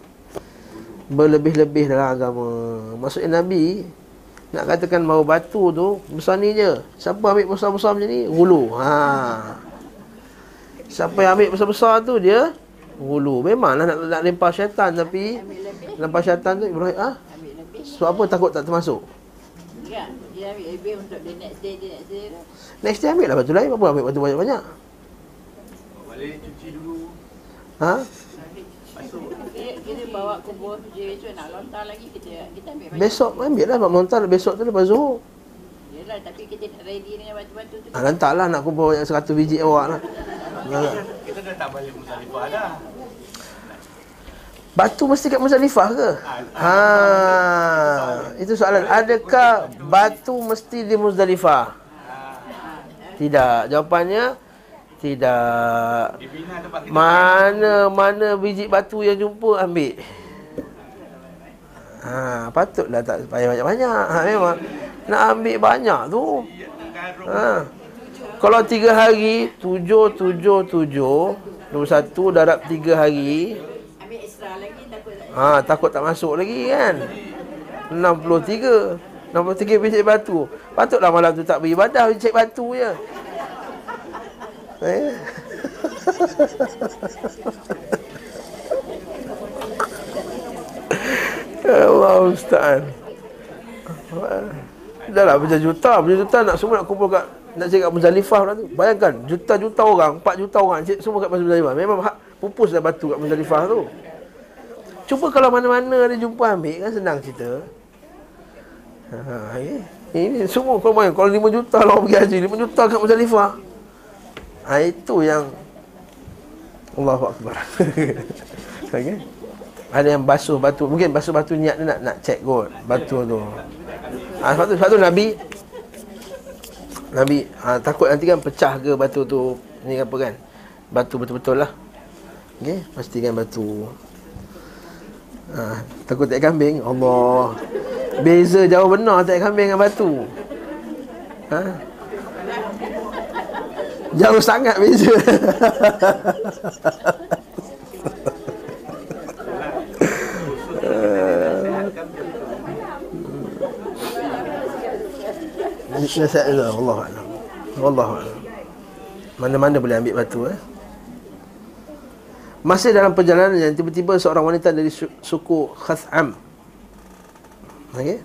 berlebih-lebih dalam agama. Maksudnya Nabi nak katakan bahawa batu tu besar ni je. Siapa ambil besar-besar macam ni? Ghulu. Ha. Siapa yang ambil besar-besar tu dia ghulu. Memanglah nak, nak lempar syaitan tapi lempar syaitan tu Ibrahim ah lebih. sebab apa takut tak termasuk? Ya, dia ambil lebih untuk the next day, the next day tu. Next day ambil lah batu lain Apa ambil batu banyak-banyak Balik cuci dulu. Ha? Kira, bawa kubur je esok nak lontar lagi kita kita ambil banyak. Besok ambil lah Mak Montar besok tu lepas Zuhur Yelah, tapi kita nak ready dengan batu-batu tu. ha, Lantak lah nak kumpul yang 100 biji awak lah ha. Kita dah tak balik Muzdalifah dah. Batu mesti kat Muzdalifah ke? Ha, itu soalan. Adakah batu mesti di Muzdalifah? Tidak. Jawapannya tidak. Mana mana biji batu yang jumpa ambil. Ha, patutlah tak payah banyak-banyak. Ha, memang nak ambil banyak tu. Ha. Kalau tiga hari, tujuh, tujuh, tujuh, dua satu darab tiga hari, Ambil extra lagi takut tak. Ha, takut tak masuk lagi kan 63 63 biji batu Patutlah malam tu tak beribadah Cek batu je eh? Allah Ustaz Dah lah berjuta Berjuta nak semua nak kumpul kat Nak cek kat Muzdalifah pula tu Bayangkan Juta-juta orang 4 juta orang cek semua kat Muzdalifah Memang hak pupus dah batu kat Muzdalifah tu Cuba kalau mana-mana dia jumpa ambil kan senang cerita. Ha, eh. Ini semua kau bayang kalau 5 juta lah pergi haji 5 juta kat Muzdalifah. Ha, itu yang Allahu akbar. Okey. Ada yang basuh batu. Mungkin basuh batu niat dia nak nak check kot batu tu. Ha, sebab tu, sebab tu Nabi Nabi ha, takut nanti kan pecah ke batu tu. Ni apa kan? Batu betul-betul lah. Okey, pastikan batu. Ha, takut tak kambing Allah Beza jauh benar tak kambing dengan batu ha? Jauh sangat beza Nasihat Allah Allah Allah Mana-mana boleh ambil batu eh? Masih dalam perjalanan yang tiba-tiba seorang wanita dari suku Khaz'am. Okey?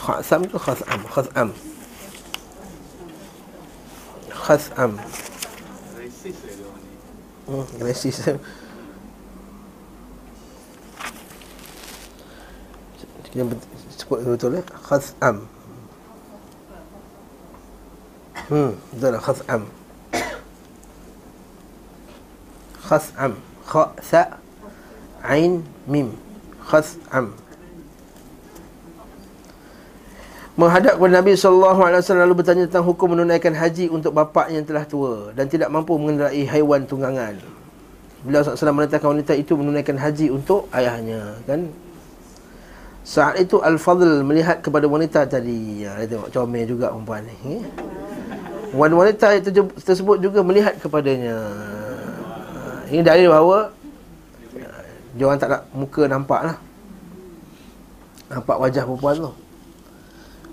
Khaz'am tu Khaz'am? Khaz'am Khaz'am Resis lah dia orang ni. Hmm, resis Kena bet- sebut betul eh Khaz'am Hmm, betul lah Khaz'am Khaz'am Kha, Tha, Ain, Mim Khaz'am Menghadap kepada Nabi SAW lalu bertanya tentang hukum menunaikan haji untuk bapa yang telah tua dan tidak mampu mengendarai haiwan tunggangan. Beliau SAW menetapkan wanita itu menunaikan haji untuk ayahnya kan. Saat itu Al-Fadl melihat kepada wanita tadi. Ya, dia tengok comel juga perempuan ni. Eh? Wanita itu ju- tersebut juga melihat kepadanya. Ini dalil bahawa uh, dia orang tak nak muka nampak lah. Nampak wajah perempuan tu.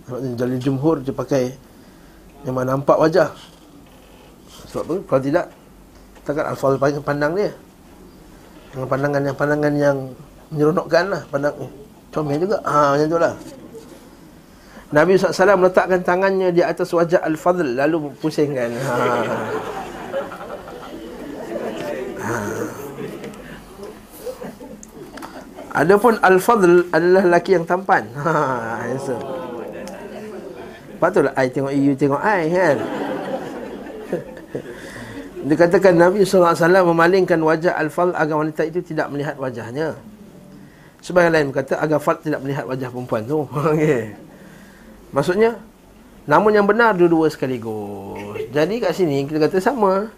Maksudnya jumhur dia pakai mana nampak wajah. Sebab apa? Kalau tidak takkan al-fadl pandang, dia. Dengan pandangan yang pandangan yang menyeronokkan lah pandang comel juga. Ha macam tu lah. Nabi SAW meletakkan tangannya di atas wajah Al-Fadl Lalu pusingkan ha. ha. Adapun Al-Fadl adalah lelaki yang tampan ha, handsome. Patutlah I tengok you tengok I kan? Dikatakan Nabi SAW memalingkan wajah Al-Fadl agar wanita itu tidak melihat wajahnya. Sebagian lain berkata agar Fadl tidak melihat wajah perempuan tu. Okay. Maksudnya Namun yang benar dua-dua sekaligus. Jadi kat sini kita kata sama.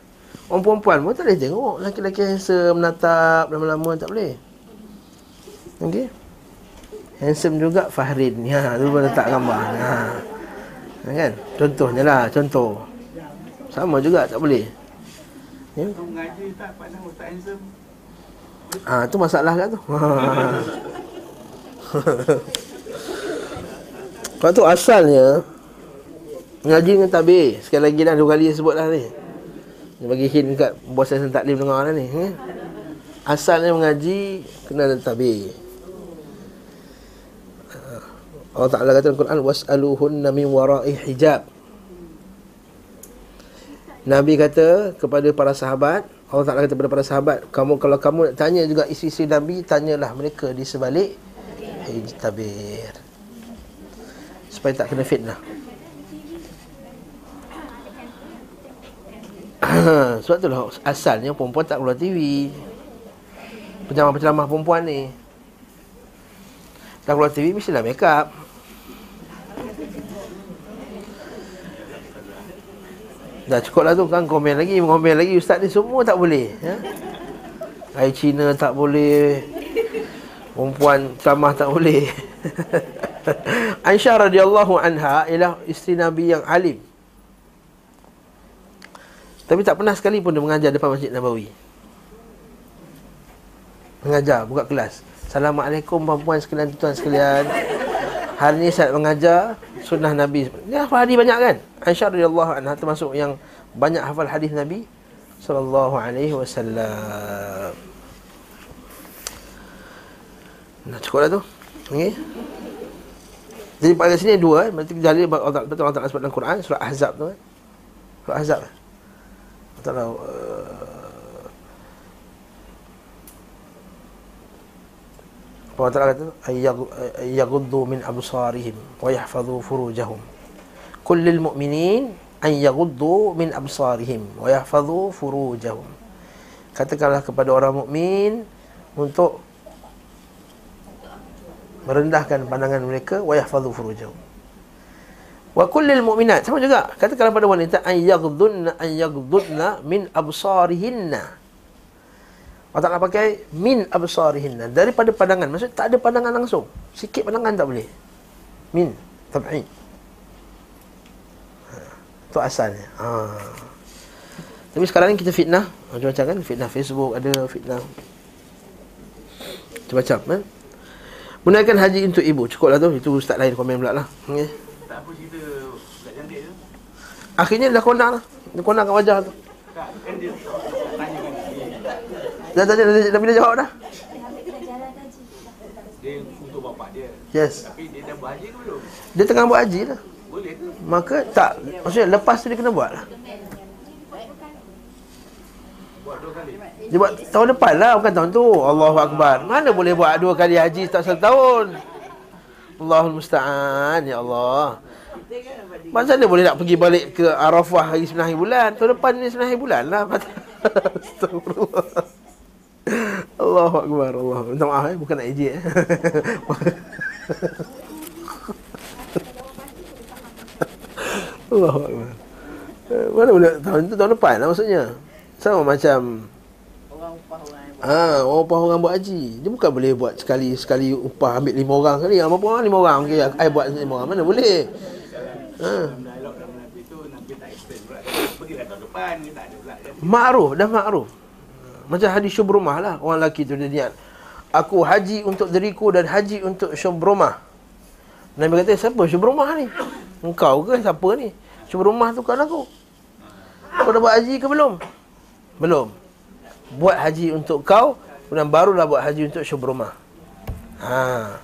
Orang perempuan pun tak boleh tengok Laki-laki handsome, menatap lama-lama tak boleh. Okey? Handsome juga Fahrin. Ya, tu pun letak gambar. Ha. Kan? Contohnya lah, contoh Sama juga, tak boleh ya? Ah, tu masalah kat tu. Lepas tu asalnya Ngaji dengan tabir Sekali lagi dah dua kali dia sebut dah ni bagi hint kat Bos saya taklim dengar dah ni eh? Asalnya mengaji Kena ada tabir Ah, Allah Ta'ala kata dalam Quran Was'aluhunna min wara'i hijab. Nabi kata kepada para sahabat Allah Ta'ala kata kepada para sahabat Kamu kalau kamu nak tanya juga isi-isi Nabi Tanyalah mereka di sebalik Tabir. Supaya tak kena fitnah. Sebab tu lah Asalnya perempuan tak keluar TV Penceramah-penceramah perempuan ni Tak keluar TV mestilah make up. Dah cukup lah tu kan komen lagi Komen lagi. Ustaz ni semua tak boleh ya? Air Cina tak boleh. Perempuan ceramah tak boleh. Aisyah radhiyallahu anha Ialah isteri Nabi yang alim. Tapi tak pernah sekali pun dia mengajar depan Masjid Nabawi. Mengajar, buka kelas Assalamualaikum perempuan sekalian, tuan sekalian Hari ni saya mengajar sunnah Nabi. Hafal hadis banyak kan? Aisyah radhiyallahu anha termasuk yang banyak hafal hadis Nabi sallallahu alaihi wasallam. Nah, cukup dah tu. Okey. Jadi pada sini dua eh. Berarti dalil Allah betul Allah Ta'ala sebut dalam Quran surah Ahzab tu kan. Surah Ahzab. Allah Ta'ala uh, Allah Ta'ala kata ayyaguddu min absarihim wa yahfadhu furujahum. Kullil mu'minin an yaghuddu min absarihim wa yahfadhu furujahum. Katakanlah kepada orang mukmin untuk merendahkan pandangan mereka wa yahfadhu furujahum. Wa kullil mu'minat sama juga. Katakanlah pada wanita an yaghdunna an yaghdudna min absarihinna Allah Ta'ala pakai min absarihinna. Daripada pandangan maksud tak ada pandangan langsung. Sikit pandangan tak boleh. Min tab'i. Itu asalnya. Ha. Tapi sekarang ni kita fitnah. Macam-macam kan? Fitnah Facebook ada fitnah. Macam-macam kan. Menaikan haji untuk ibu. Cukuplah tu. Itu ustaz lain komen pula lah. Okay. Tak apa cerita Budak cantik tu Akhirnya dah konak lah Dia konak kat wajah tu. Tak kan dia Dah tanya dah, dah, bila jawab dah? Dia untuk bapak dia. Yes. Tapi dia dah berhaji ke belum? Dia tengah buat haji lah Boleh ke? Maka tak. Maksudnya lepas tu dia kena buat lah. Buat dua kali? Dia buat tahun depan lah Bukan tahun tu. Allahu Akbar. Mana boleh buat dua kali haji Tak satu tahun? Allahul Musta'an Ya Allah. Macam mana boleh nak pergi balik ke Arafah hari 9 hari bulan? Tahun depan ni 9 hari bulan lah. Astagfirullah Allahu Akbar Allah. Minta maaf eh Bukan nak ejek eh Allahu Akbar Eh, Mana boleh tahun tu tahun depan lah maksudnya Sama macam Orang upah orang. Ah, ha, orang upah orang buat haji. Dia bukan boleh buat sekali sekali upah ambil lima orang kali. Berapa orang? Lima orang. Okey, I buat lima orang. Mana boleh? Ha. Dalam dialog dalam Nabi tu Nabi tak explain pula Pergilah tahun depan Dia tak ada pula kan Ma'ruf, dah ma'ruf. Macam hadis syubrumah lah. Orang lelaki tu dia niat. Aku haji untuk diriku dan haji untuk syubrumah. Nabi kata, siapa syubrumah ni? Engkau ke siapa ni? Syubrumah tu kan aku. Kau dah buat haji ke belum? Belum. Buat haji untuk kau, kemudian barulah buat haji untuk syubrumah. Ha.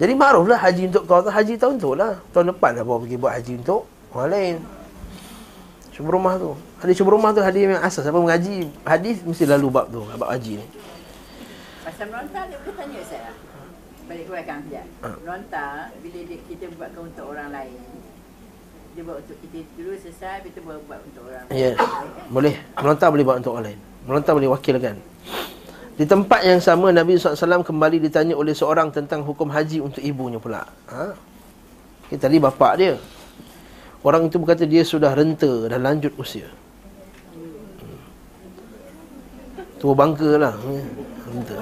Jadi ma'ruf lah haji untuk kau tu haji tahun tu lah. Tahun depan lah bawa pergi buat haji untuk orang lain. Syubrumah tu. Hadis syubrumah tu hadis yang asas. Siapa mengaji hadis mesti lalu bab tu, bab haji ni. Pasal meronta dia boleh tanya saya. Balik kang sekejap. Ha. Meronta bila dia, kita buatkan untuk orang lain. Dia buat untuk kita dulu selesai, kita buat, buat untuk orang lain. Ya. Boleh. Melontar boleh buat untuk orang lain. Melontar boleh wakilkan. Di tempat yang sama Nabi SAW kembali ditanya oleh seorang tentang hukum haji untuk ibunya pula. Ha? Okay, tadi bapak dia. Orang itu berkata dia sudah renta dan lanjut usia. Hmm. Tua bangka lah. Renta.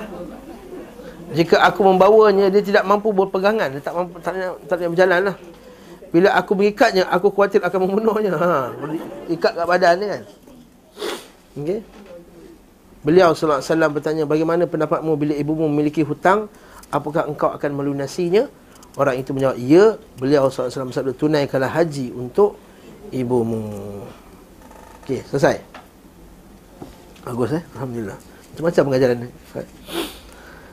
Jika aku membawanya, dia tidak mampu berpegangan. Dia tak mampu, tak nak berjalan lah. Bila aku mengikatnya, aku khawatir akan membunuhnya. Ha, ikat kat badan dia kan. Okey. Beliau wasallam bertanya, "Bagaimana pendapatmu bila ibumu memiliki hutang? Apakah engkau akan melunasinya?" Orang itu menjawab, "Ya." Beliau wasallam bersabda, "Tunaikanlah haji untuk ibumu." Okey, selesai. Bagus eh? Alhamdulillah. Macam-macam pengajaran ni.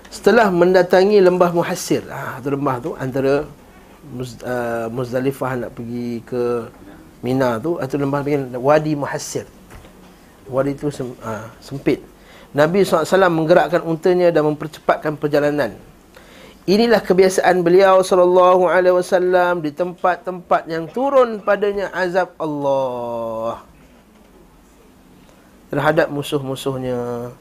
Setelah mendatangi lembah Muhassir, ah tu lembah tu antara Muz, uh, Muzdalifah nak pergi ke Mina tu atau lembah panggil Wadi Muhassir. Wadi itu sem, uh, sempit. Nabi SAW menggerakkan untanya dan mempercepatkan perjalanan. Inilah kebiasaan beliau wasallam di tempat-tempat yang turun padanya azab Allah terhadap musuh-musuhnya.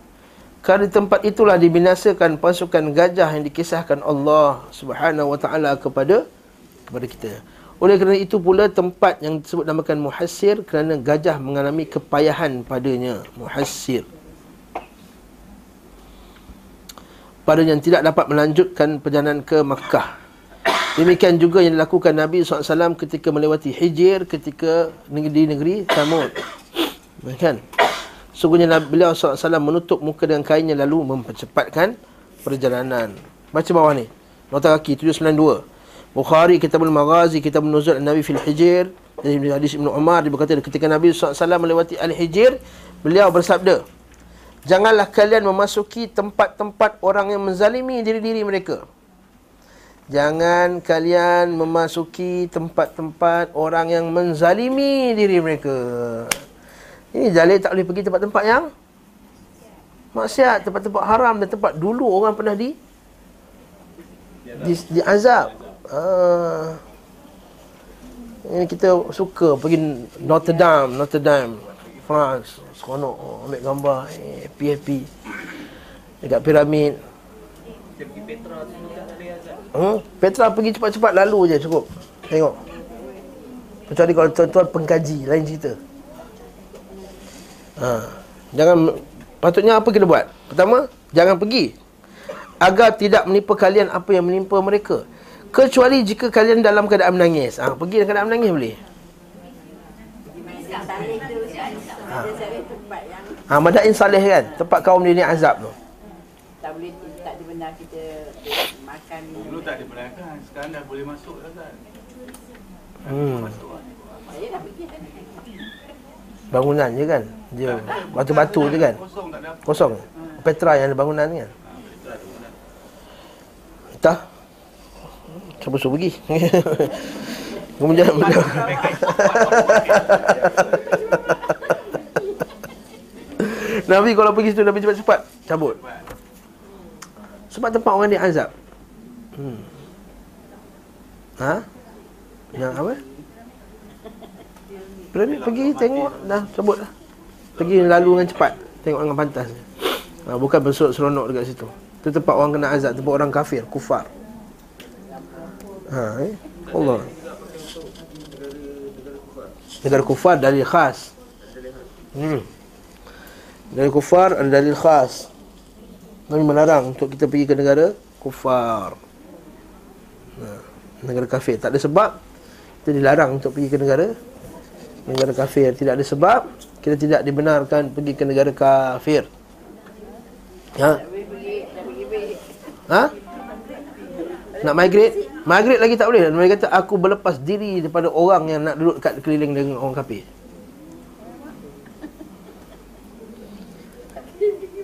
Kerana di tempat itulah dibinasakan pasukan gajah yang dikisahkan Allah Subhanahu wa taala kepada kepada kita. Oleh kerana itu pula tempat yang disebut namakan muhassir kerana gajah mengalami kepayahan padanya. Muhassir. Pada yang tidak dapat melanjutkan perjalanan ke Makkah. Demikian juga yang dilakukan Nabi SAW ketika melewati Hijir ketika negeri negeri Samud. Kan? Sungguhnya beliau SAW menutup muka dengan kainnya lalu mempercepatkan perjalanan. Baca bawah ni. Nota kaki 792. Bukhari Kitabul Maghazi Kitabul Nuzul Nabi fil Hijir dari hadis Ibnu Umar dia berkata ketika Nabi SAW melewati Al-Hijir beliau bersabda Janganlah kalian memasuki tempat-tempat orang yang menzalimi diri-diri mereka. Jangan kalian memasuki tempat-tempat orang yang menzalimi diri mereka. Ini jalil tak boleh pergi tempat-tempat yang maksiat, tempat-tempat haram dan tempat dulu orang pernah di di, di azab. Ah. Ini kita suka pergi Notre Dame, Notre Dame, France, seronok oh, ambil gambar, eh, happy. Dekat piramid. Hmm? Petra pergi cepat-cepat lalu je cukup. Tengok. Kecuali kalau tuan-tuan pengkaji, lain cerita. Ha. Jangan patutnya apa kita buat? Pertama, jangan pergi agar tidak menimpa kalian apa yang menimpa mereka. Kecuali jika kalian dalam keadaan menangis. Ha, pergi dalam keadaan menangis boleh. salih salih yang Ha, Madain Saleh kan Tempat kaum dia ni azab tu tak boleh tak dibenar kita makan Dulu tak dibenarkan, sekarang dah boleh masuk dah kan. hmm. Masuk lah. Saya dah pergi tadi. Bangunan je kan Dia Batu-batu je kan Kosong tak Petra yang ada bangunan ni kan. Entah Siapa suruh pergi Kemudian beliau Nabi kalau pergi situ Nabi cepat-cepat Cabut Sebab tempat orang dia azab hmm. Ha? Yang apa? Pergi, pergi tengok Dah cabut lah Pergi lalu dengan cepat. Tengok dengan pantas. Ha, Bukan bersorok seronok dekat situ. Itu tempat orang kena azab Tempat orang kafir, kufar. Ha, eh? Allah. Negara kufar dalil khas. Hmm. Dari kufar ada dalil khas. Nabi melarang untuk kita pergi ke negara kufar. Ha, Negara kafir. Tak ada sebab Kita dilarang untuk pergi ke negara Negara kafir. Tidak ada sebab Kita tidak dibenarkan pergi ke negara kafir Ha? Ha? Nak migrate? Migrate lagi tak boleh. Mereka kata aku berlepas diri daripada orang yang nak duduk kat keliling dengan orang kafir.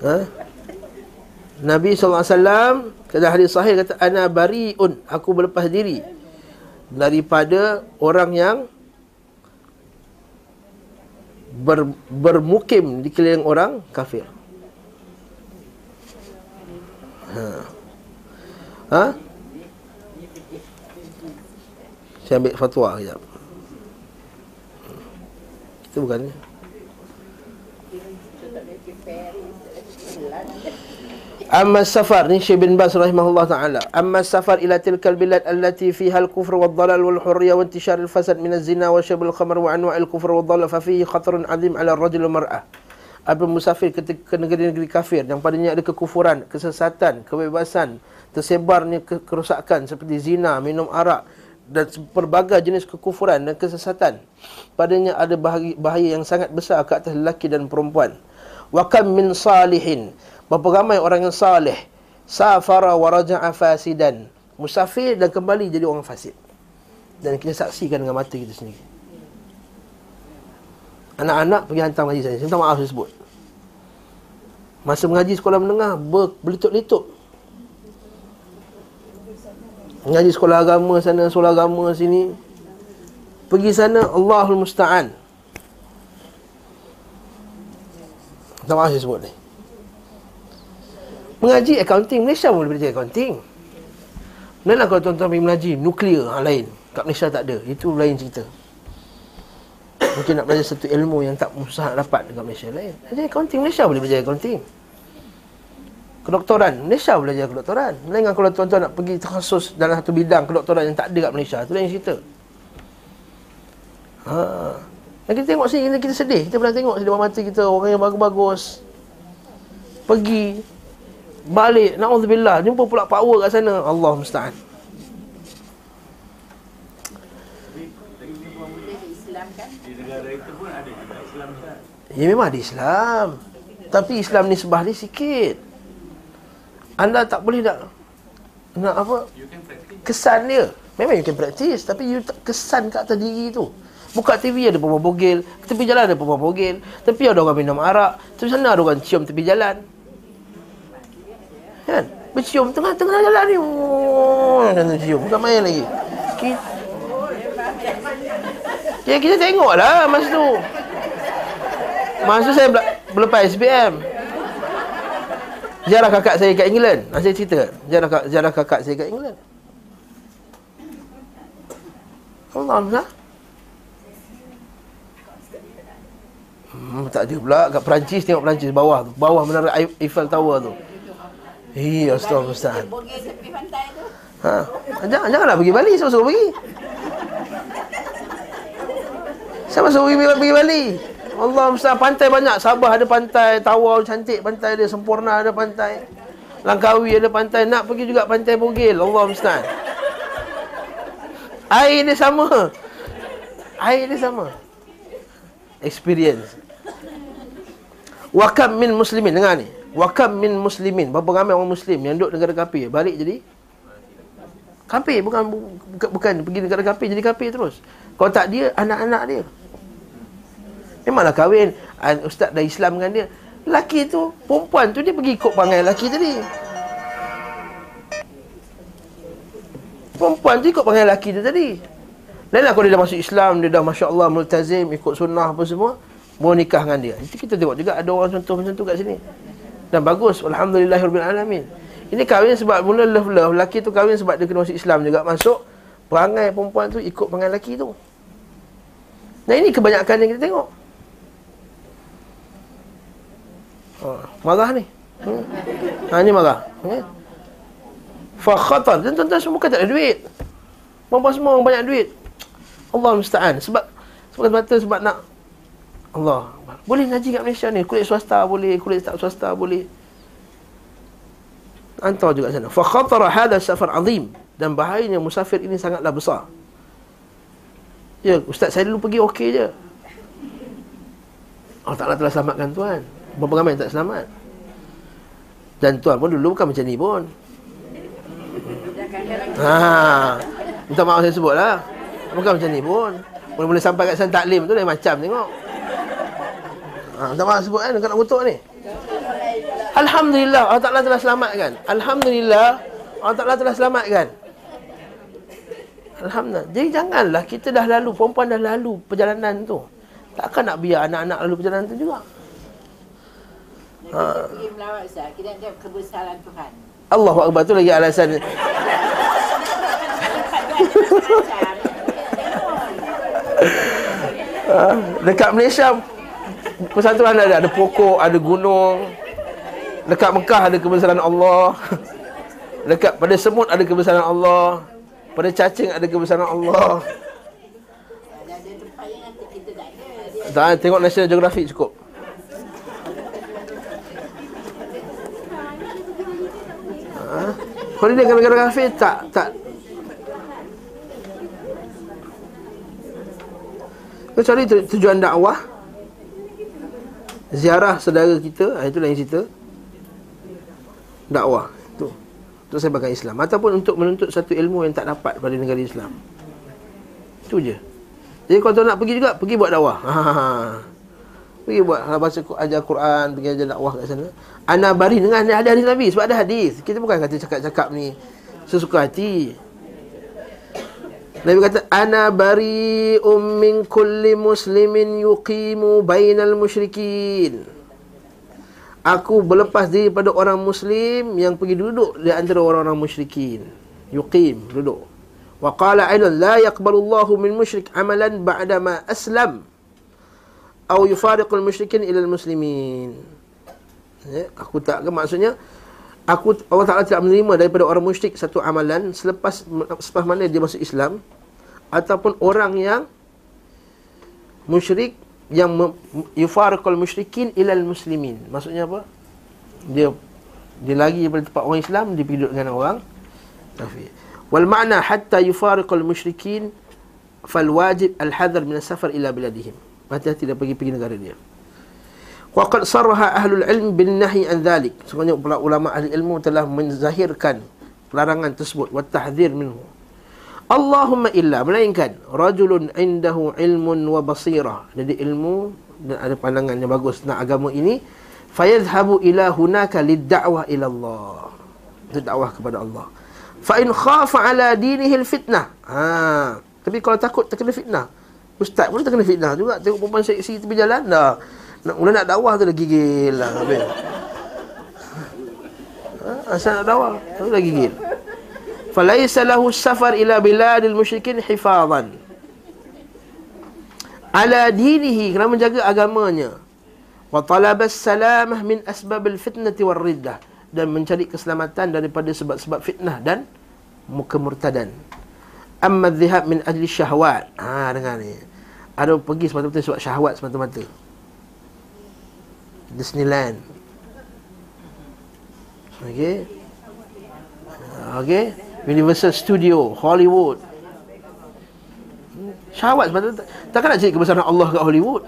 Ha? Nabi SAW kata hadis sahih kata ana bariun aku berlepas diri daripada orang yang ber, bermukim di keliling orang kafir. Ha. Ha? Saya ambil fatwa kejap. Kita bukan ni. Amma safar ni Syekh bin Bas rahimahullah taala. Amma safar ila tilkal bilad allati fiha al-kufr wal dhalal wal hurriya wa intishar al-fasad min az-zina wa syarb al-khamr wa anwa' al-kufr wal dhalal fa fihi khatarun 'azim 'ala ar-rajul wal mar'ah. Apa musafir ke negeri-negeri kafir yang padanya ada kekufuran, kesesatan, kebebasan, tersebarnya ke- kerosakan seperti zina, minum arak dan pelbagai jenis kekufuran dan kesesatan. Padanya ada bahaya, bahaya yang sangat besar ke atas lelaki dan perempuan. Wa kam min salihin. Berapa ramai orang yang salih. Safara wa raja'a fasidan. Musafir dan kembali jadi orang fasid. Dan kita saksikan dengan mata kita sendiri. Anak-anak pergi hantar mengaji saya. Saya minta maaf saya sebut. Masa mengaji sekolah menengah, ber, berlitup-litup. Mengaji sekolah agama sana, sekolah agama sini. Pergi sana, Allahul Musta'an. Minta maaf saya sebut ni. Mengaji accounting, Malaysia pun boleh belajar accounting. Mana kalau tuan-tuan pergi mengaji nuklear ha, lain. Kat Malaysia tak ada. Itu lain cerita. Mungkin nak belajar satu ilmu yang tak susah nak dapat dekat Malaysia lain. Jadi accounting Malaysia boleh belajar accounting. Kedoktoran Malaysia boleh belajar kedoktoran. Melainkan kalau tuan-tuan nak pergi terkhusus dalam satu bidang kedoktoran yang tak ada kat Malaysia, itu lain cerita. Ha. Dan kita tengok sini kita sedih. Kita pernah tengok di depan mata kita orang yang bagus-bagus pergi balik. Naudzubillah. Jumpa pula power kat sana. Allah musta'an. Ya memang ada Islam. Tapi Islam ni sebah dia sikit. Anda tak boleh nak Nak apa. Kesan dia. Memang you can practice Tapi you tak kesan kat atas diri tu. Buka TV ada perempuan bogel Tepi jalan ada perempuan bogel Tepi ada orang minum arak Tepi sana ada orang cium tepi jalan Kan? Bercium tengah-tengah jalan ni. Oh, Dan cium Bukan main lagi. Kita, Ya kita tengok lah masa tu. Masa saya bela- berlepas SPM Ziarah kakak saya kat England. Ha, Saya cerita. Ziarah, kak- ziarah kakak saya kat England. Allah Allah Hmm, tak ada pula. Kat Perancis tengok Perancis bawah tu. Bawah menara Eif- Eiffel Tower tu. Hei, astagfirullah. Bogel tepi pantai tu. Ha. Jangan janganlah pergi Bali, siapa suruh pergi? Siapa suruh pergi, pergi Bali? Allah mustahil pantai banyak. Sabah ada pantai, Tawau cantik pantai dia, Sempurna ada pantai. Langkawi ada pantai, nak pergi juga pantai Bogel. Allah mustahil. Air dia sama. Air dia sama. experience. Wakam min muslimin dengar ni. Wakam min muslimin. Berapa ramai orang muslim yang duduk negara kafir balik jadi kafir bukan bukan, bukan pergi negara kafir jadi kafir terus. Kalau tak dia anak-anak dia. Memanglah kahwin ustaz dah Islam dengan dia. Laki tu, perempuan tu dia pergi ikut panggil laki tadi. Perempuan tu ikut panggil laki tu tadi. Lainlah kalau dia dah masuk Islam, dia dah Masya Allah multazim, ikut sunnah apa semua, mau nikah dengan dia. Itu kita tengok juga ada orang contoh macam tu kat sini. Dan bagus, Alhamdulillahirrahmanirrahim. Ini kahwin sebab mula love-love, laki tu kahwin sebab dia kena masuk Islam juga. Masuk, perangai perempuan tu ikut panggil laki tu. Dan ini kebanyakan yang kita tengok. Ha, marah ni. Hmm. Ha, ni marah. Hmm. Fa khatar. Dan tuan-tuan semua kan tak ada duit. Perempuan semua banyak duit. Allah musta'an sebab sebab sebab nak Allah boleh ngaji kat Malaysia ni? Kulit swasta boleh kulit tak swasta boleh. Hantar juga sana. Fa khatara hadha safar azim. Dan bahayanya musafir ini sangatlah besar. Ya ustaz saya dulu pergi okey je. Allah Ta'ala telah selamatkan tuan. Berapa ramai yang tak selamat? Dan tuan pun dulu bukan macam ni pun. Haa Minta maaf saya sebut lah Bukan macam ni pun. Mula-mula sampai kat sana taklim tu lain macam tengok ha, maaf sebut kan? Dekat nak kutuk ni. Alhamdulillah Allah Ta'ala telah selamatkan. Alhamdulillah Allah Ta'ala telah selamatkan. Alhamdulillah. Jadi janganlah kita dah lalu Perempuan dah lalu perjalanan tu. Takkan nak biar anak-anak lalu perjalanan tu juga. Ha. Pergi melawat Ustaz, kita nak kebesaran Tuhan. Allah Akbar tu lagi alasan. Uh, dekat Malaysia persatuan ada ada pokok, ada gunung. Dekat Mekah ada kebesaran Allah. Dekat pada semut ada kebesaran Allah. Pada cacing ada kebesaran Allah. Tak, tengok National Geographic cukup. Ha? Kalau dia negara kafir tak tak Kecuali tujuan dakwah Ziarah saudara kita ah, Itu lain cerita. Dakwah Itu Untuk sebagai Islam. Ataupun untuk menuntut satu ilmu yang tak dapat pada negara Islam. Itu je. Jadi kalau tuan nak pergi juga Pergi buat dakwah. Ha, ha, ha. Pergi buat baca ajar Quran Pergi ajar dakwah kat sana. Ana bari dengan hadis Nabi Sebab ada hadis. Kita bukan kata cakap-cakap ni Sesuka hati Nabi kata ana bari min kulli muslimin yuqimu bainal musyrikin. Aku berlepas diri pada orang muslim yang pergi duduk di antara orang-orang musyrikin. Yuqim, duduk. Wa qala aidan la yaqbalu Allahu min musyrik amalan ba'da ma aslam atau yufariqul musyrikin ila muslimin. Ya, aku tak ke maksudnya aku Allah Taala tidak menerima daripada orang musyrik satu amalan selepas selepas mana dia masuk Islam ataupun orang yang musyrik yang yufarqul musyrikin ilal muslimin. Maksudnya apa? Dia dia lagi daripada tempat orang Islam dia pergi duduk dengan orang kafir. Wal ma'na hatta yufarqul musyrikin fal wajib al hadar min safar ila biladihim. Hati-hati dia pergi pergi negara dia. Waqad sarraha ahlul ilm bin nahi an dhalik. Sebenarnya ulama ahli ilmu telah menzahirkan larangan tersebut. Wa tahdhir minhu. Allahumma illa melainkan rajulun indahu ilmun wa basirah. Jadi ilmu dan ada pandangan yang bagus tentang agama ini fayadhhabu ila hunaka lid-da'wah ila Allah. Itu dakwah kepada Allah. Fa in khafa ala dinihi al-fitnah. Ha, tapi kalau takut terkena fitnah. Ustaz pun terkena fitnah juga. Tengok perempuan seksi tepi jalan dah. Nak mula nak dakwah tu dah gigil lah habis. Ha, asal nak dakwah tu dah gigil. Falaisa lahu safar ila biladil musyrikin hifazan. Ala dinihi kerana menjaga agamanya. Wa talaba salamah min asbabil fitnati war riddah dan mencari keselamatan daripada sebab-sebab fitnah dan kemurtadan. Amma dhihab min ajli syahwat. Ha dengar ni. Ada pergi semata-mata sebab syahwat semata-mata. Disneyland. Okay. Okay. Universal Studio, Hollywood. Syahwat sebab takkan nak cari kebesaran Allah kat Hollywood.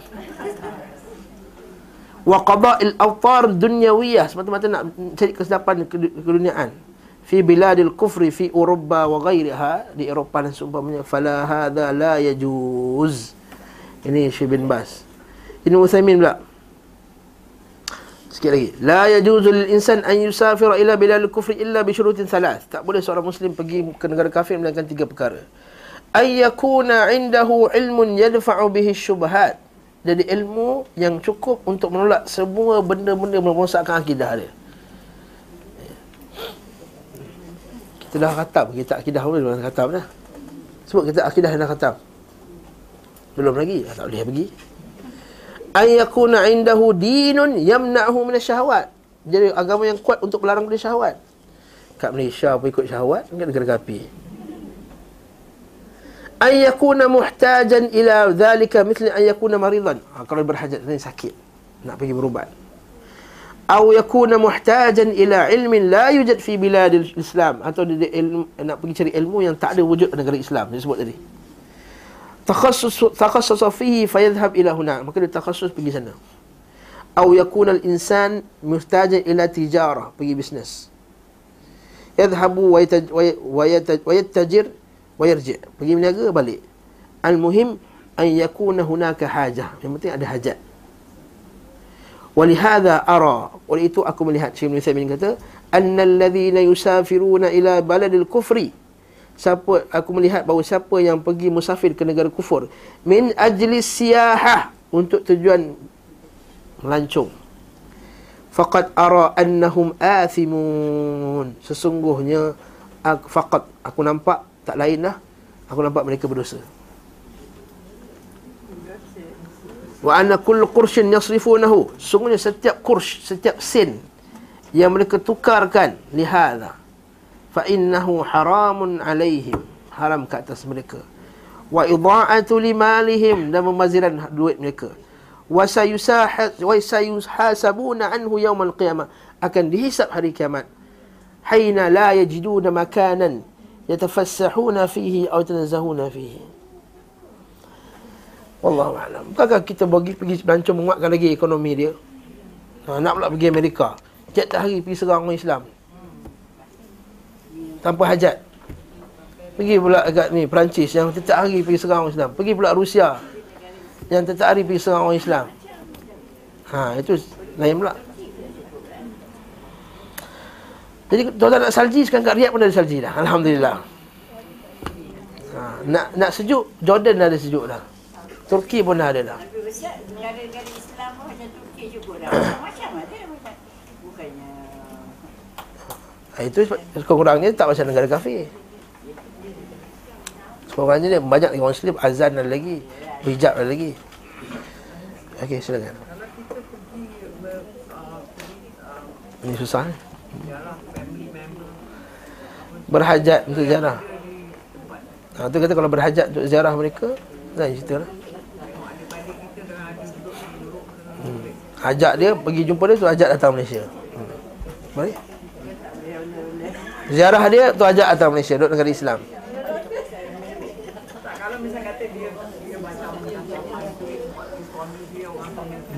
wa qada'il awtar dunyawiyah semata-mata nak cari kesedapan keduniaan fi biladil kufri fi Eropah wa ghairiha di Eropah dan seumpamanya fala hadha la yajuz ini Syekh bin Bas ini Uthaymin pula Sikit lagi. La yajuzu lil insan an yusafira ila biladil kufri illa bi syurutin thalath. Tak boleh seorang muslim pergi ke negara kafir melainkan tiga perkara. Ay yakuna indahu ilmun yadfa'u bihi syubhat jadi ilmu yang cukup untuk menolak semua benda-benda merosakkan akidah dia. Kita dah khatam, kita akidah dulu dengan khatam dah. Sebut kita akidah dah khatam. Belum lagi, tak boleh pergi. Ayyakuna indahu dinun yamna'hu min syahwat. Jadi agama yang kuat untuk melarang dari syahwat. Kat Malaysia pun ikut syahwat, kat negara kafir an yakuna muhtajan ila dhalika mithli an yakuna maridan. Ha, kalau berhajat ni sakit nak pergi berubat. Atau yakuna muhtajan ila ilmin la yujad fi biladil islam. Atau dia, ilmu, nak pergi cari ilmu yang tak ada wujud negara Islam dia sebut tadi takhassus takhassus fihi fayadhhab ila huna maka dia takhassus pergi sana atau yakuna al insan muhtajan ila tijarah pergi bisnes yadhhabu wa yatajir wa yarji' pergi berniaga balik al muhim an yakuna hunaka hajah yang penting ada hajat ولهذا ara oleh itu aku melihat Syekh Ibn Uthaymin kata annal ladzina yusafiruna ila baladil kufri siapa aku melihat bahawa siapa yang pergi musafir ke negara kufur min ajli siyahah untuk tujuan melancong faqad ara annahum athimun. Sesungguhnya aku, faqad aku nampak tak lain lah. Aku nampak mereka berdosa. Wa anna kull qurshin yasrifunahu. Sungguhnya setiap kursh, setiap sin Yang mereka tukarkan Lihada Fa innahu haramun alaihim Haram ke atas mereka. Wa idha'atu limalihim Dan memaziran duit mereka. Wa sayuhasabuna anhu yawmal qiyamah Akan dihisap hari kiamat. Hayna la yajiduna makanan yatafassahuna fihi atau tanazahuna fihi. Wallahu alam. Bukankah kita bagi pergi belancong menguatkan lagi ekonomi dia? Ha, nak pula pergi Amerika. Tiap hari pergi serang orang Islam tanpa hajat pergi pula agak ni Perancis yang setiap hari pergi serang orang Islam pergi pula Rusia yang setiap hari pergi serang orang Islam ha itu lain pula jadi tuan-tuan nak salji sekarang kat Riyadh pun ada salji dah. Alhamdulillah. Ha, nak nak sejuk, Jordan dah ada sejuk dah. Turki pun dah ada dah. Negara-negara Islam pun Turki juga dah. Macam ada macam bukannya Ha, itu kurang-kurangnya tak macam negara kafir. Sekurang-kurangnya dia banyak lagi orang Muslim azan ada lagi, hijab ada lagi. Okey, silakan. Ini susah ni berhajat untuk ziarah. Ha, tu kata kalau berhajat untuk ziarah mereka, lain cerita lah. Hmm. Ajak dia, pergi jumpa dia, tu ajak datang Malaysia. Hmm. Baik? Ziarah dia, tu ajak datang Malaysia, duduk negara Islam.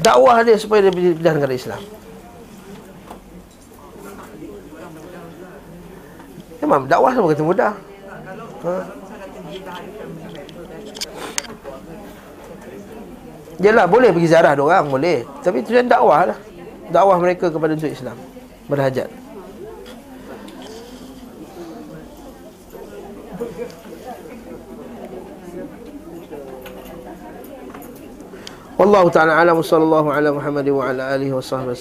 Dakwah dia supaya dia pindah negara Islam. Memang dakwah sama kata mudah. Ha. Yalah boleh pergi ziarah orang boleh. Tapi tujuan dakwah lah. Dakwah mereka kepada untuk Islam. Berhajat. Wallahu ta'ala alam sallallahu ala Muhammad wa ala alihi wa sahbihi